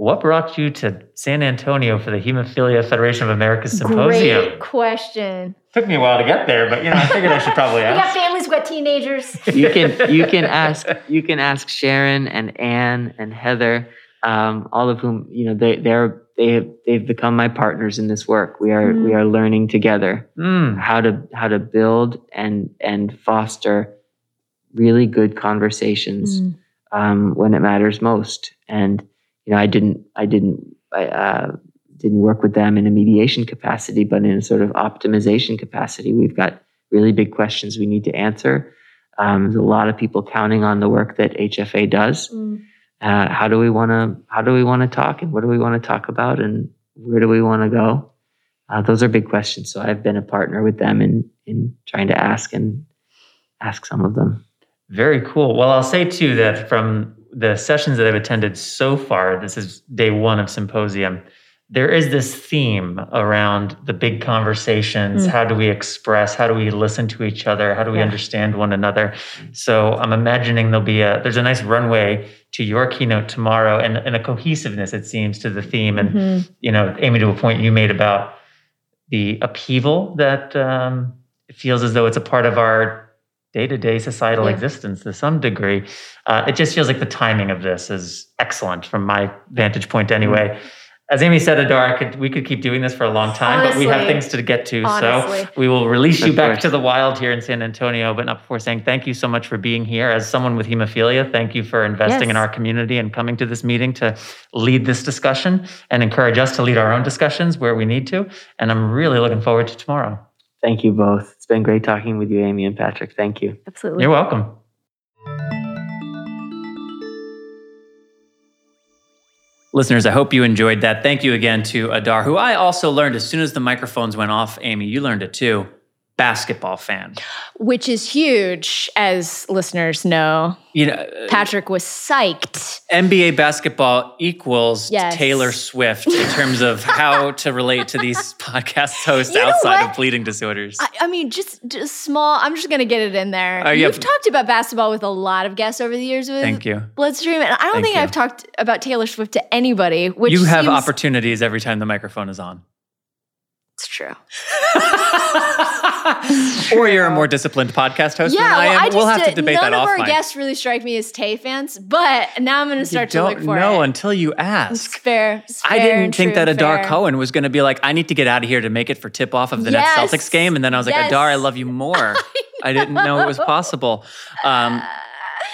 what brought you to San Antonio for the Hemophilia Federation of America Symposium? Great question. Took me a while to get there, but you know, I figured I should probably We got ask. families, we got teenagers. You can you can ask you can ask Sharon and Anne and Heather, um, all of whom you know they they're they have they've become my partners in this work. We are we Mm. are learning together. Mm, how to how to build and and foster really good conversations Mm. um, when it matters most. And you know, I didn't I didn't I uh, didn't work with them in a mediation capacity, but in a sort of optimization capacity. We've got really big questions we need to answer. Um, there's a lot of people counting on the work that HFA does. Mm. Uh, how do we want to how do we want to talk and what do we want to talk about and where do we want to go uh, those are big questions so i've been a partner with them in in trying to ask and ask some of them. Very cool. Well, I'll say too that from the sessions that I've attended so far, this is day one of symposium. There is this theme around the big conversations. Mm. How do we express? How do we listen to each other? How do we yeah. understand one another? So I'm imagining there'll be a there's a nice runway to your keynote tomorrow and, and a cohesiveness, it seems, to the theme. And mm-hmm. you know, Amy, to a point you made about the upheaval that um, it feels as though it's a part of our day-to-day societal yeah. existence to some degree uh, it just feels like the timing of this is excellent from my vantage point anyway mm-hmm. as amy said adar could, we could keep doing this for a long time honestly, but we have things to get to honestly. so we will release you back to the wild here in san antonio but not before saying thank you so much for being here as someone with hemophilia thank you for investing yes. in our community and coming to this meeting to lead this discussion and encourage us to lead our own discussions where we need to and i'm really looking forward to tomorrow Thank you both. It's been great talking with you, Amy and Patrick. Thank you. Absolutely. You're welcome. Listeners, I hope you enjoyed that. Thank you again to Adar, who I also learned as soon as the microphones went off. Amy, you learned it too basketball fan. Which is huge, as listeners know. You know, Patrick was psyched. NBA basketball equals yes. Taylor Swift in terms of how to relate to these podcast hosts you outside of bleeding disorders. I, I, mean, just, just small. I'm just going to get it in there. Uh, You've talked about basketball with a lot of guests over the years with Thank you. Bloodstream, and I don't Thank think you. I've talked about Taylor Swift to anybody. Which you have seems, opportunities every time the microphone is on. It's true. or you're a more disciplined podcast host yeah, than I am. Well, I we'll have to debate that off. None of our guests really strike me as Tay fans, but now I'm going to start to look for it. don't know until you ask. It's fair. It's I didn't think that Adar fair. Cohen was going to be like, I need to get out of here to make it for tip off of the yes. next Celtics game, and then I was like, yes. Adar, I love you more. I, I, didn't know it was possible. Um,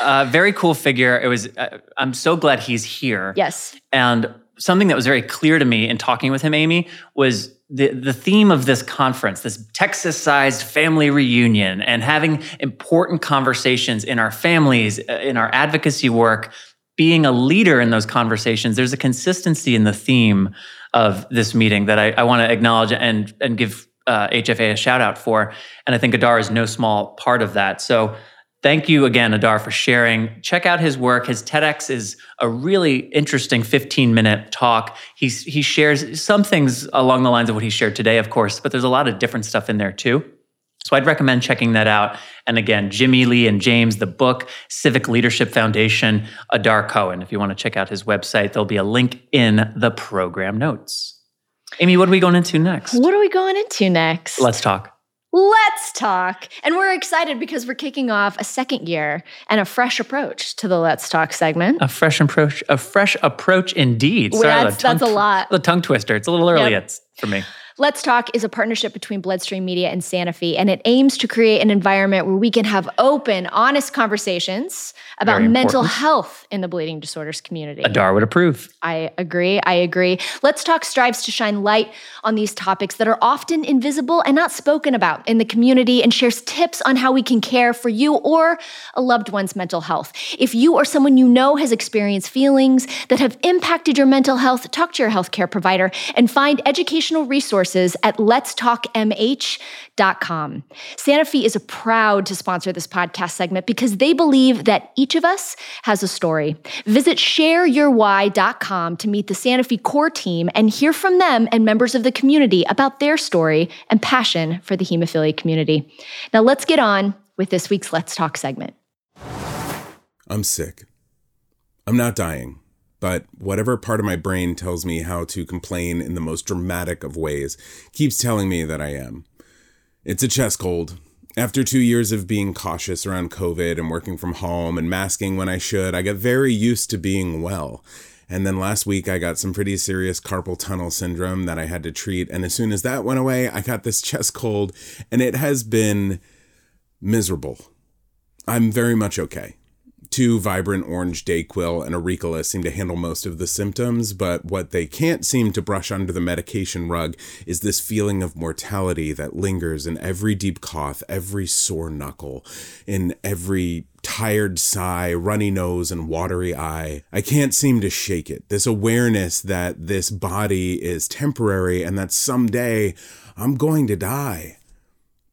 uh, very cool figure. It was. Uh, I'm so glad he's here. Yes. And something that was very clear to me in talking with him, Amy, was the, the theme of this conference, this Texas sized family reunion, and having important conversations in our families, uh, in our advocacy work, being a leader in those conversations, there's a consistency in the theme of this meeting that I, I want to acknowledge and, and give uh, HFA a shout out for. And I think Adar is no small part of that. So Thank you again, Adar, for sharing. Check out his work. His TEDx is a really interesting 15 minute talk. He's, he shares some things along the lines of what he shared today, of course, but there's a lot of different stuff in there too. So I'd recommend checking that out. And again, Jimmie Lee and James, the book, Civic Leadership Foundation, Adar Cohen. If you want to check out his website, there'll be a link in the program notes. Amy, what are we going into next? What are we going into next? Let's talk. Let's talk. And we're excited because we're kicking off a second year and a fresh approach to the Let's Talk segment. A fresh approach, a fresh approach indeed. Well, Sorry, that's, tongue, that's a lot. The tongue twister. It's a little early yep. for me. Let's Talk is a partnership between Bloodstream Media and Sanofi, and it aims to create an environment where we can have open, honest conversations about mental health in the bleeding disorders community. Adar would approve. I agree. I agree. Let's Talk strives to shine light on these topics that are often invisible and not spoken about in the community and shares tips on how we can care for you or a loved one's mental health. If you or someone you know has experienced feelings that have impacted your mental health, talk to your healthcare provider and find educational resources at letstalkmh.com. Fe is proud to sponsor this podcast segment because they believe that each of us has a story. Visit shareyourwhy.com to meet the Sanofi core team and hear from them and members of the community about their story and passion for the hemophilia community. Now let's get on with this week's Let's Talk segment. I'm sick. I'm not dying, but whatever part of my brain tells me how to complain in the most dramatic of ways keeps telling me that I am. It's a chest cold, after two years of being cautious around COVID and working from home and masking when I should, I got very used to being well. And then last week, I got some pretty serious carpal tunnel syndrome that I had to treat. And as soon as that went away, I got this chest cold, and it has been miserable. I'm very much okay. Two vibrant orange Dayquil and Auricula seem to handle most of the symptoms, but what they can't seem to brush under the medication rug is this feeling of mortality that lingers in every deep cough, every sore knuckle, in every tired sigh, runny nose, and watery eye. I can't seem to shake it. This awareness that this body is temporary and that someday I'm going to die.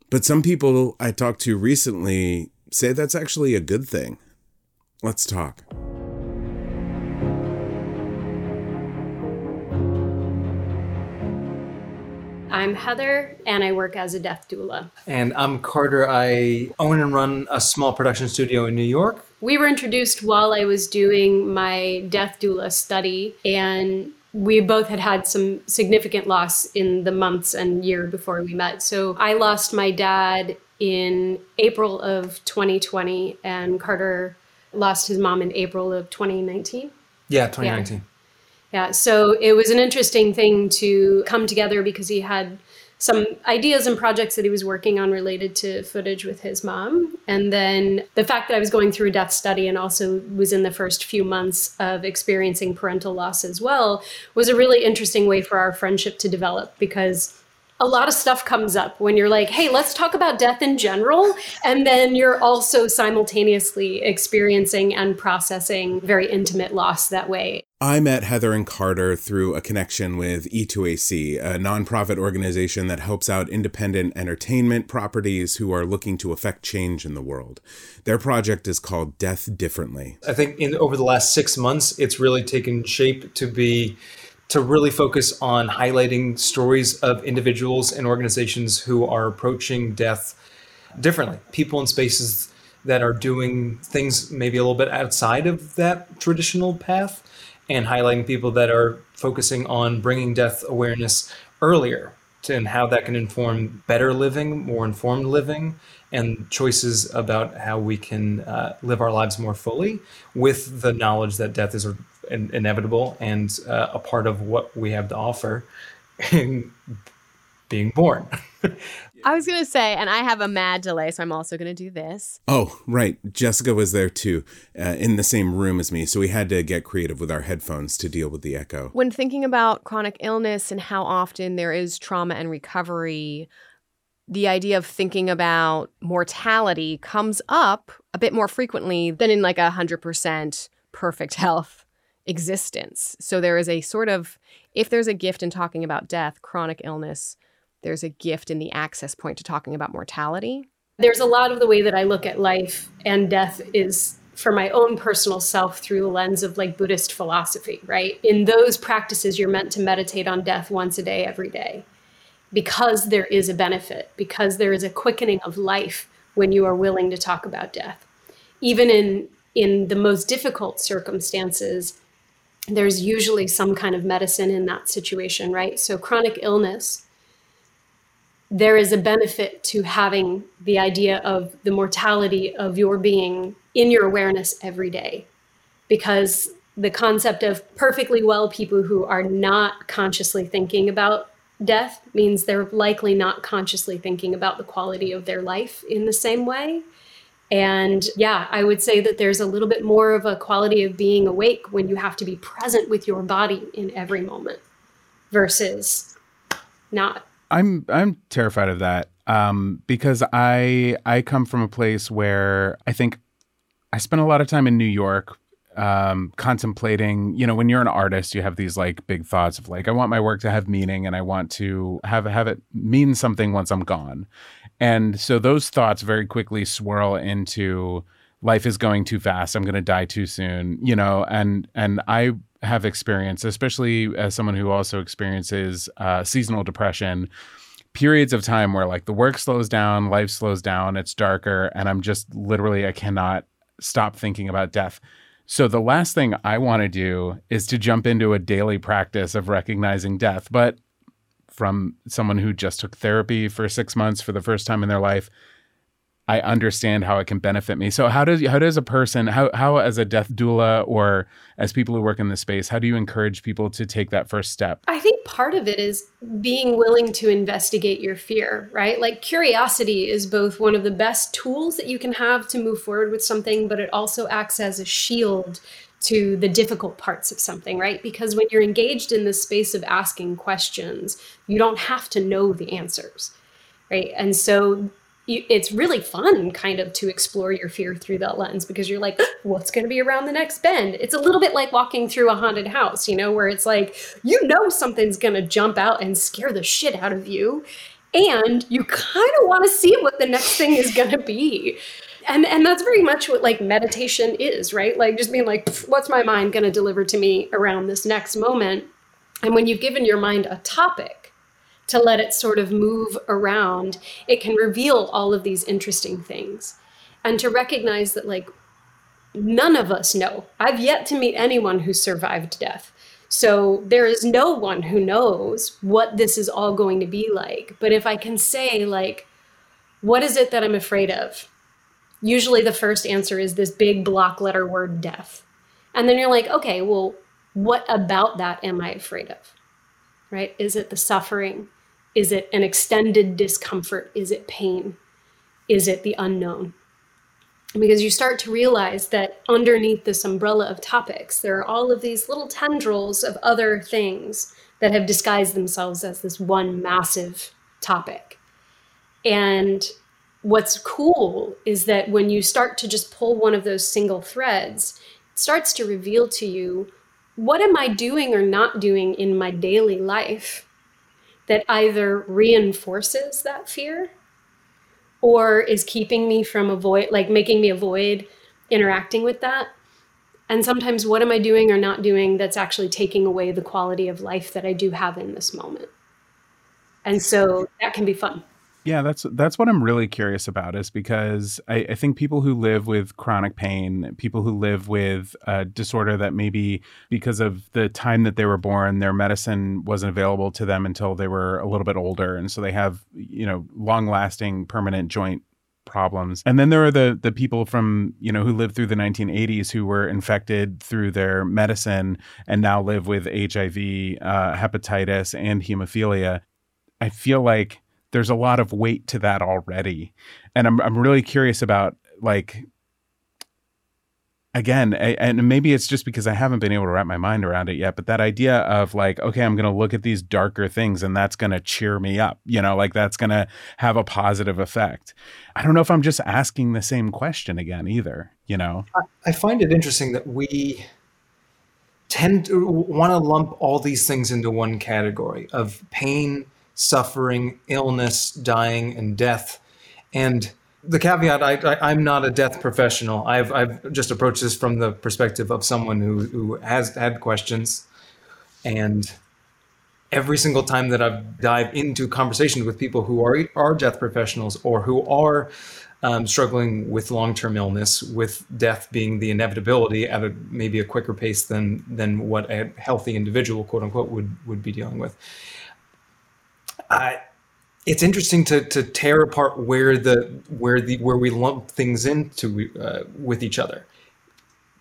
But some people I talked to recently say that's actually a good thing. Let's talk. I'm Heather, and I work as a death doula. And I'm Carter. I own and run a small production studio in New York. We were introduced while I was doing my death doula study, and we both had had some significant loss in the months and year before we met. So I lost my dad in April of 2020, and Carter lost his mom in April of 2019. Yeah, 2019. Yeah. Yeah, so it was an interesting thing to come together because he had some ideas and projects that he was working on related to footage with his mom. And then the fact that I was going through a death study and also was in the first few months of experiencing parental loss as well was a really interesting way for our friendship to develop because a lot of stuff comes up when you're like, hey, let's talk about death in general. And then you're also simultaneously experiencing and processing very intimate loss that way. I met Heather and Carter through a connection with E2AC, a nonprofit organization that helps out independent entertainment properties who are looking to affect change in the world. Their project is called Death Differently. I think in over the last six months, it's really taken shape to be to really focus on highlighting stories of individuals and organizations who are approaching death differently. People in spaces that are doing things maybe a little bit outside of that traditional path and highlighting people that are focusing on bringing death awareness earlier and how that can inform better living, more informed living, and choices about how we can uh, live our lives more fully with the knowledge that death is inevitable and uh, a part of what we have to offer in being born. I was going to say, and I have a mad delay, so I'm also going to do this. Oh, right. Jessica was there too, uh, in the same room as me. So we had to get creative with our headphones to deal with the echo. When thinking about chronic illness and how often there is trauma and recovery, the idea of thinking about mortality comes up a bit more frequently than in like a 100% perfect health existence. So there is a sort of, if there's a gift in talking about death, chronic illness, there's a gift in the access point to talking about mortality. There's a lot of the way that I look at life and death is for my own personal self through the lens of like Buddhist philosophy, right? In those practices, you're meant to meditate on death once a day, every day, because there is a benefit, because there is a quickening of life when you are willing to talk about death. Even in in the most difficult circumstances, there's usually some kind of medicine in that situation, right? So, chronic illness, there is a benefit to having the idea of the mortality of your being in your awareness every day. Because the concept of perfectly well people who are not consciously thinking about death means they're likely not consciously thinking about the quality of their life in the same way. And yeah, I would say that there's a little bit more of a quality of being awake when you have to be present with your body in every moment versus not. I'm I'm terrified of that um, because I I come from a place where I think I spent a lot of time in New York um, contemplating. You know, when you're an artist, you have these like big thoughts of like I want my work to have meaning and I want to have have it mean something once I'm gone. And so those thoughts very quickly swirl into life is going too fast. I'm going to die too soon, you know, and and I have experience, especially as someone who also experiences uh, seasonal depression, periods of time where like the work slows down, life slows down, it's darker, and I'm just literally I cannot stop thinking about death. So the last thing I want to do is to jump into a daily practice of recognizing death, but from someone who just took therapy for six months for the first time in their life, I understand how it can benefit me. So how does how does a person how how as a death doula or as people who work in this space, how do you encourage people to take that first step? I think part of it is being willing to investigate your fear, right? Like curiosity is both one of the best tools that you can have to move forward with something, but it also acts as a shield to the difficult parts of something, right? Because when you're engaged in the space of asking questions, you don't have to know the answers, right? And so you, it's really fun kind of to explore your fear through that lens because you're like what's going to be around the next bend it's a little bit like walking through a haunted house you know where it's like you know something's going to jump out and scare the shit out of you and you kind of want to see what the next thing is going to be and and that's very much what like meditation is right? Like just being like what's my mind going to deliver to me around this next moment? And when you've given your mind a topic to let it sort of move around it can reveal all of these interesting things. And to recognize that like none of us know. I've yet to meet anyone who survived death. So there is no one who knows what this is all going to be like. But if i can say like what is it that i'm afraid of usually the first answer is this big block letter word death. And then you're like, okay, well, what about that am I afraid of? Right? Is it the suffering? Is it an extended discomfort? Is it pain? Is it the unknown? Because you start to realize that underneath this umbrella of topics, there are all of these little tendrils of other things that have disguised themselves as this one massive topic. And what's cool is that when you start to just pull one of those single threads, it starts to reveal to you what am I doing or not doing in my daily life that either reinforces that fear or is keeping me from avoid like making me avoid interacting with that? And sometimes what am i doing or not doing that's actually taking away the quality of life that i do have in this moment? And so that can be fun yeah, that's that's what I'm really curious about is because I, I, think people who live with chronic pain, people who live with a disorder that maybe because of the time that they were born, their medicine wasn't available to them until they were a little bit older, and so they have you know long lasting permanent joint problems. And then there are the the people from you know who lived through the 1980s who were infected through their medicine and now live with HIV, uh, hepatitis, and hemophilia. I feel like there's a lot of weight to that already. And I'm I'm really curious about like again and maybe it's just because i haven't been able to wrap my mind around it yet but that idea of like okay i'm going to look at these darker things and that's going to cheer me up you know like that's going to have a positive effect i don't know if i'm just asking the same question again either you know i find it interesting that we tend to want to lump all these things into one category of pain suffering, illness, dying, and death. And the caveat I, am not a death professional. I've, I've just approached this from the perspective of someone who, who has had questions. And every single time that I've dived into conversations with people who are, are death professionals or who are um, struggling with long-term illness, with death being the inevitability at a maybe a quicker pace than than what a healthy individual, quote unquote, would would be dealing with it's interesting to to tear apart where the where the where we lump things into uh, with each other.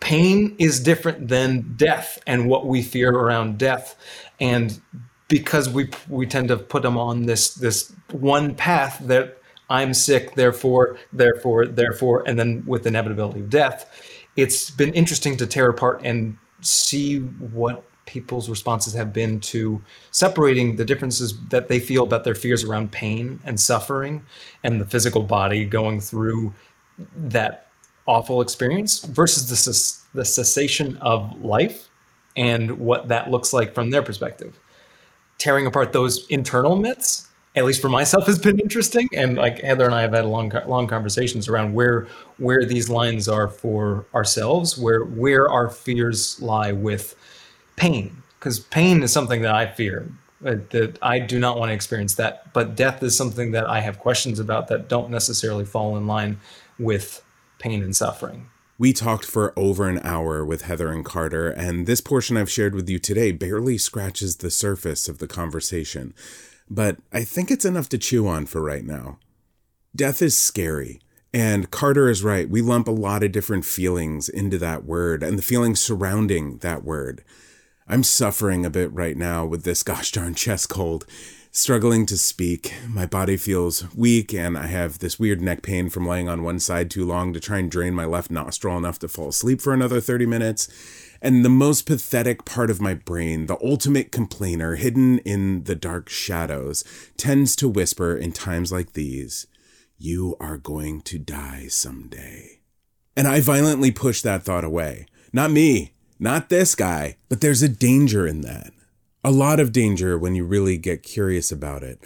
Pain is different than death and what we fear around death, and because we we tend to put them on this this one path that I'm sick, therefore, therefore, therefore, and then with inevitability of death, it's been interesting to tear apart and see what people's responses have been to separating the differences that they feel about their fears around pain and suffering and the physical body going through that awful experience versus the, the cessation of life and what that looks like from their perspective. Tearing apart those internal myths, at least for myself, has been interesting. And like Heather and I have had long, long conversations around where where these lines are for ourselves, where where our fears lie with pain because pain is something that I fear. Uh, that I do not want to experience that, but death is something that I have questions about that don't necessarily fall in line with pain and suffering. We talked for over an hour with Heather and Carter, and this portion I've shared with you today barely scratches the surface of the conversation. But I think it's enough to chew on for right now. Death is scary. And Carter is right. We lump a lot of different feelings into that word and the feelings surrounding that word. I'm suffering a bit right now with this gosh darn chest cold, struggling to speak. My body feels weak, and I have this weird neck pain from laying on one side too long to try and drain my left nostril enough to fall asleep for another 30 minutes. And the most pathetic part of my brain, the ultimate complainer hidden in the dark shadows, tends to whisper in times like these You are going to die someday. And I violently push that thought away. Not me. Not this guy, but there's a danger in that. A lot of danger when you really get curious about it.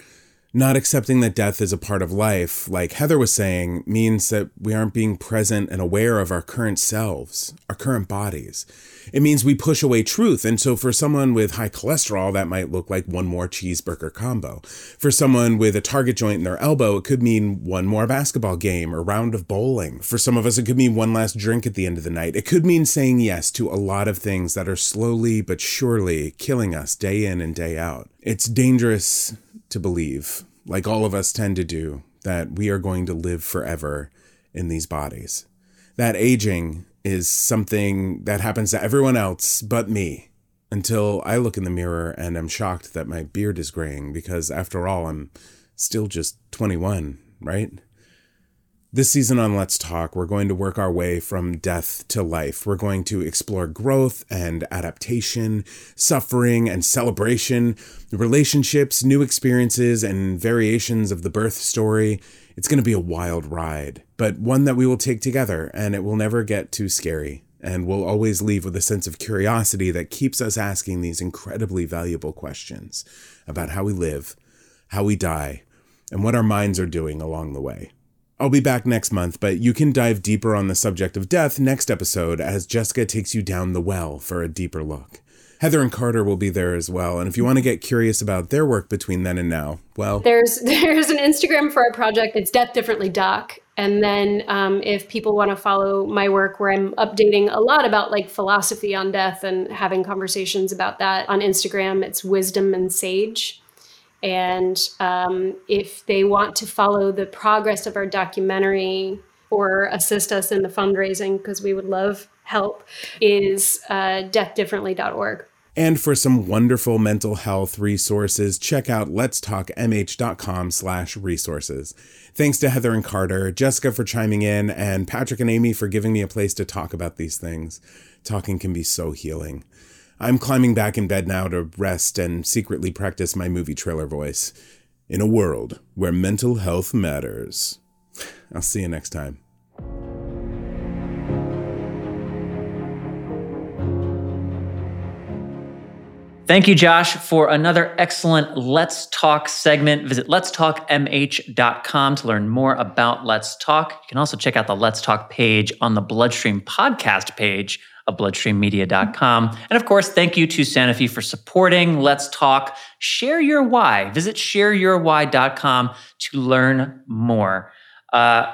Not accepting that death is a part of life, like Heather was saying, means that we aren't being present and aware of our current selves, our current bodies. It means we push away truth. And so for someone with high cholesterol, that might look like one more cheeseburger combo. For someone with a target joint in their elbow, it could mean one more basketball game or round of bowling. For some of us, it could mean one last drink at the end of the night. It could mean saying yes to a lot of things that are slowly but surely killing us day in and day out. It's dangerous to believe, like all of us tend to do, that we are going to live forever in these bodies. That aging is something that happens to everyone else but me until I look in the mirror and am shocked that my beard is graying because, after all, I'm still just 21, right? This season on Let's Talk, we're going to work our way from death to life. We're going to explore growth and adaptation, suffering and celebration, relationships, new experiences, and variations of the birth story. It's going to be a wild ride, but one that we will take together, and it will never get too scary. And we'll always leave with a sense of curiosity that keeps us asking these incredibly valuable questions about how we live, how we die, and what our minds are doing along the way. I'll be back next month, but you can dive deeper on the subject of death next episode as Jessica takes you down the well for a deeper look. Heather and Carter will be there as well, and if you want to get curious about their work between then and now, well, there's there's an Instagram for our project. It's Death Differently Doc, and then um, if people want to follow my work, where I'm updating a lot about like philosophy on death and having conversations about that on Instagram, it's Wisdom and Sage. And um, if they want to follow the progress of our documentary or assist us in the fundraising, because we would love help, is uh, deathdifferently.org. And for some wonderful mental health resources, check out letstalkmh.com slash resources. Thanks to Heather and Carter, Jessica for chiming in, and Patrick and Amy for giving me a place to talk about these things. Talking can be so healing. I'm climbing back in bed now to rest and secretly practice my movie trailer voice. In a world where mental health matters. I'll see you next time. Thank you, Josh, for another excellent Let's Talk segment. Visit letstalkmh.com to learn more about Let's Talk. You can also check out the Let's Talk page on the Bloodstream podcast page of bloodstreammedia.com. And of course, thank you to Sanofi for supporting Let's Talk. Share your why. Visit shareyourwhy.com to learn more. Uh,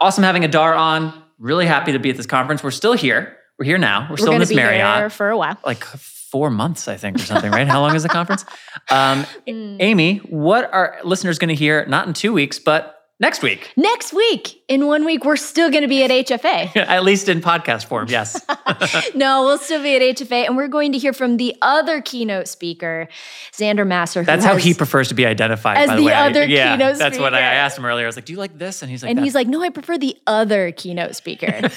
awesome having Adar on. Really happy to be at this conference. We're still here. We're here now. We're, We're still in this be Marriott here for a while. Like four months, I think, or something, right? How long is the conference? Um, mm. Amy, what are listeners going to hear? Not in two weeks, but Next week. Next week. In one week, we're still going to be at HFA. at least in podcast form, yes. no, we'll still be at HFA. And we're going to hear from the other keynote speaker, Xander Masser. That's how he prefers to be identified, as by the, the way. other I, yeah, keynote speaker That's what I, asked him earlier. I was like, do you like this? And he's like, And he's like, no, I prefer the other keynote speaker.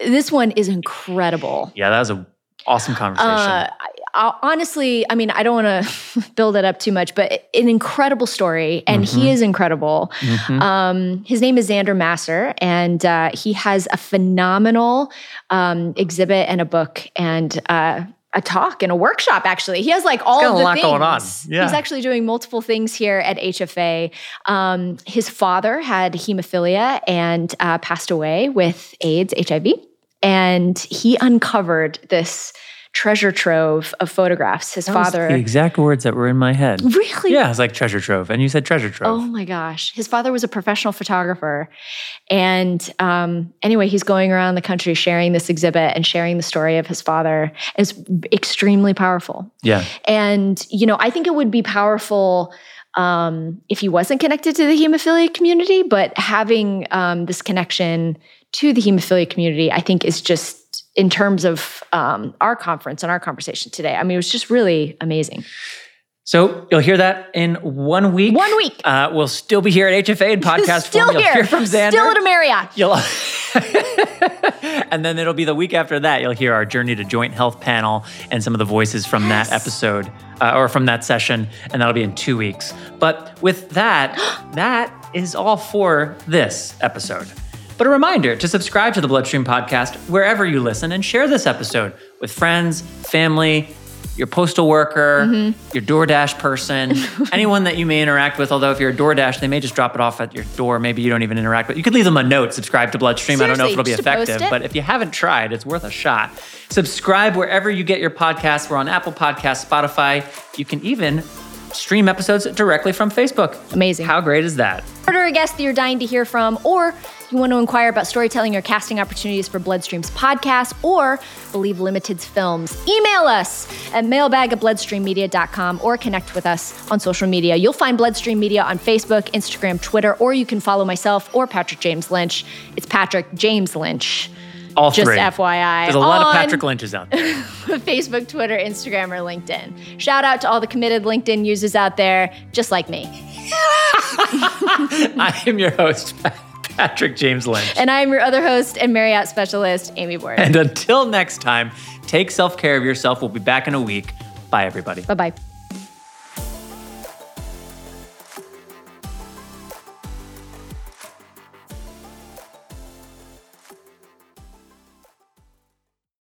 this one is incredible. Yeah, that was a awesome conversation. Uh, honestly, I mean, I don't want to build it up too much, but an incredible story, and mm-hmm. he is incredible. Mm-hmm. Um, his name is Xander Masser, and uh, he has a phenomenal um, exhibit and a book and uh, a talk and a workshop. Actually, he has like all of the things. going on. Yeah. He's actually doing multiple things here at HFA. Um, his father had hemophilia and uh, passed away with AIDS, HIV, and he uncovered this treasure trove of photographs. His that father. the exact words that were in my head. Really? Yeah, it's like treasure trove. And you said treasure trove. Oh my gosh. His father was a professional photographer. And um, anyway, he's going around the country sharing this exhibit and sharing the story of his father. It's extremely powerful. Yeah. And, you know, I think it would be powerful um, if he wasn't connected to the hemophilia community, but having um, this connection to the hemophilia community, I think is just in terms of um, our conference and our conversation today. I mean, it was just really amazing. So you'll hear that in one week. One week. Uh, we'll still be here at HFA and podcast still form. You'll here. hear from Xander. Still at a Marriott. You'll and then it'll be the week after that. You'll hear our journey to joint health panel and some of the voices from yes. that episode uh, or from that session, and that'll be in two weeks. But with that, that is all for this episode. But a reminder to subscribe to the Bloodstream podcast wherever you listen and share this episode with friends, family, your postal worker, mm-hmm. your DoorDash person, anyone that you may interact with. Although if you're a DoorDash, they may just drop it off at your door. Maybe you don't even interact with. You could leave them a note, subscribe to Bloodstream. I don't know if it'll be effective, Post-it. but if you haven't tried, it's worth a shot. Subscribe wherever you get your podcasts. We're on Apple Podcasts, Spotify. You can even stream episodes directly from Facebook. Amazing. How great is that? order a guest that you're dying to hear from, or you want to inquire about storytelling or casting opportunities for Bloodstream's podcast, or Believe Limited's films, email us at mailbag at bloodstreammedia.com or connect with us on social media. You'll find Bloodstream Media on Facebook, Instagram, Twitter, or you can follow myself or Patrick James Lynch. It's Patrick James Lynch. All Just three. FYI. There's a lot of Patrick Lynches out there. Facebook, Twitter, Instagram, or LinkedIn. Shout out to all the committed LinkedIn users out there, just like me. I am your host, Patrick James Lynch. And I'm your other host and Marriott specialist, Amy Ward. And until next time, take self care of yourself. We'll be back in a week. Bye, everybody. Bye bye.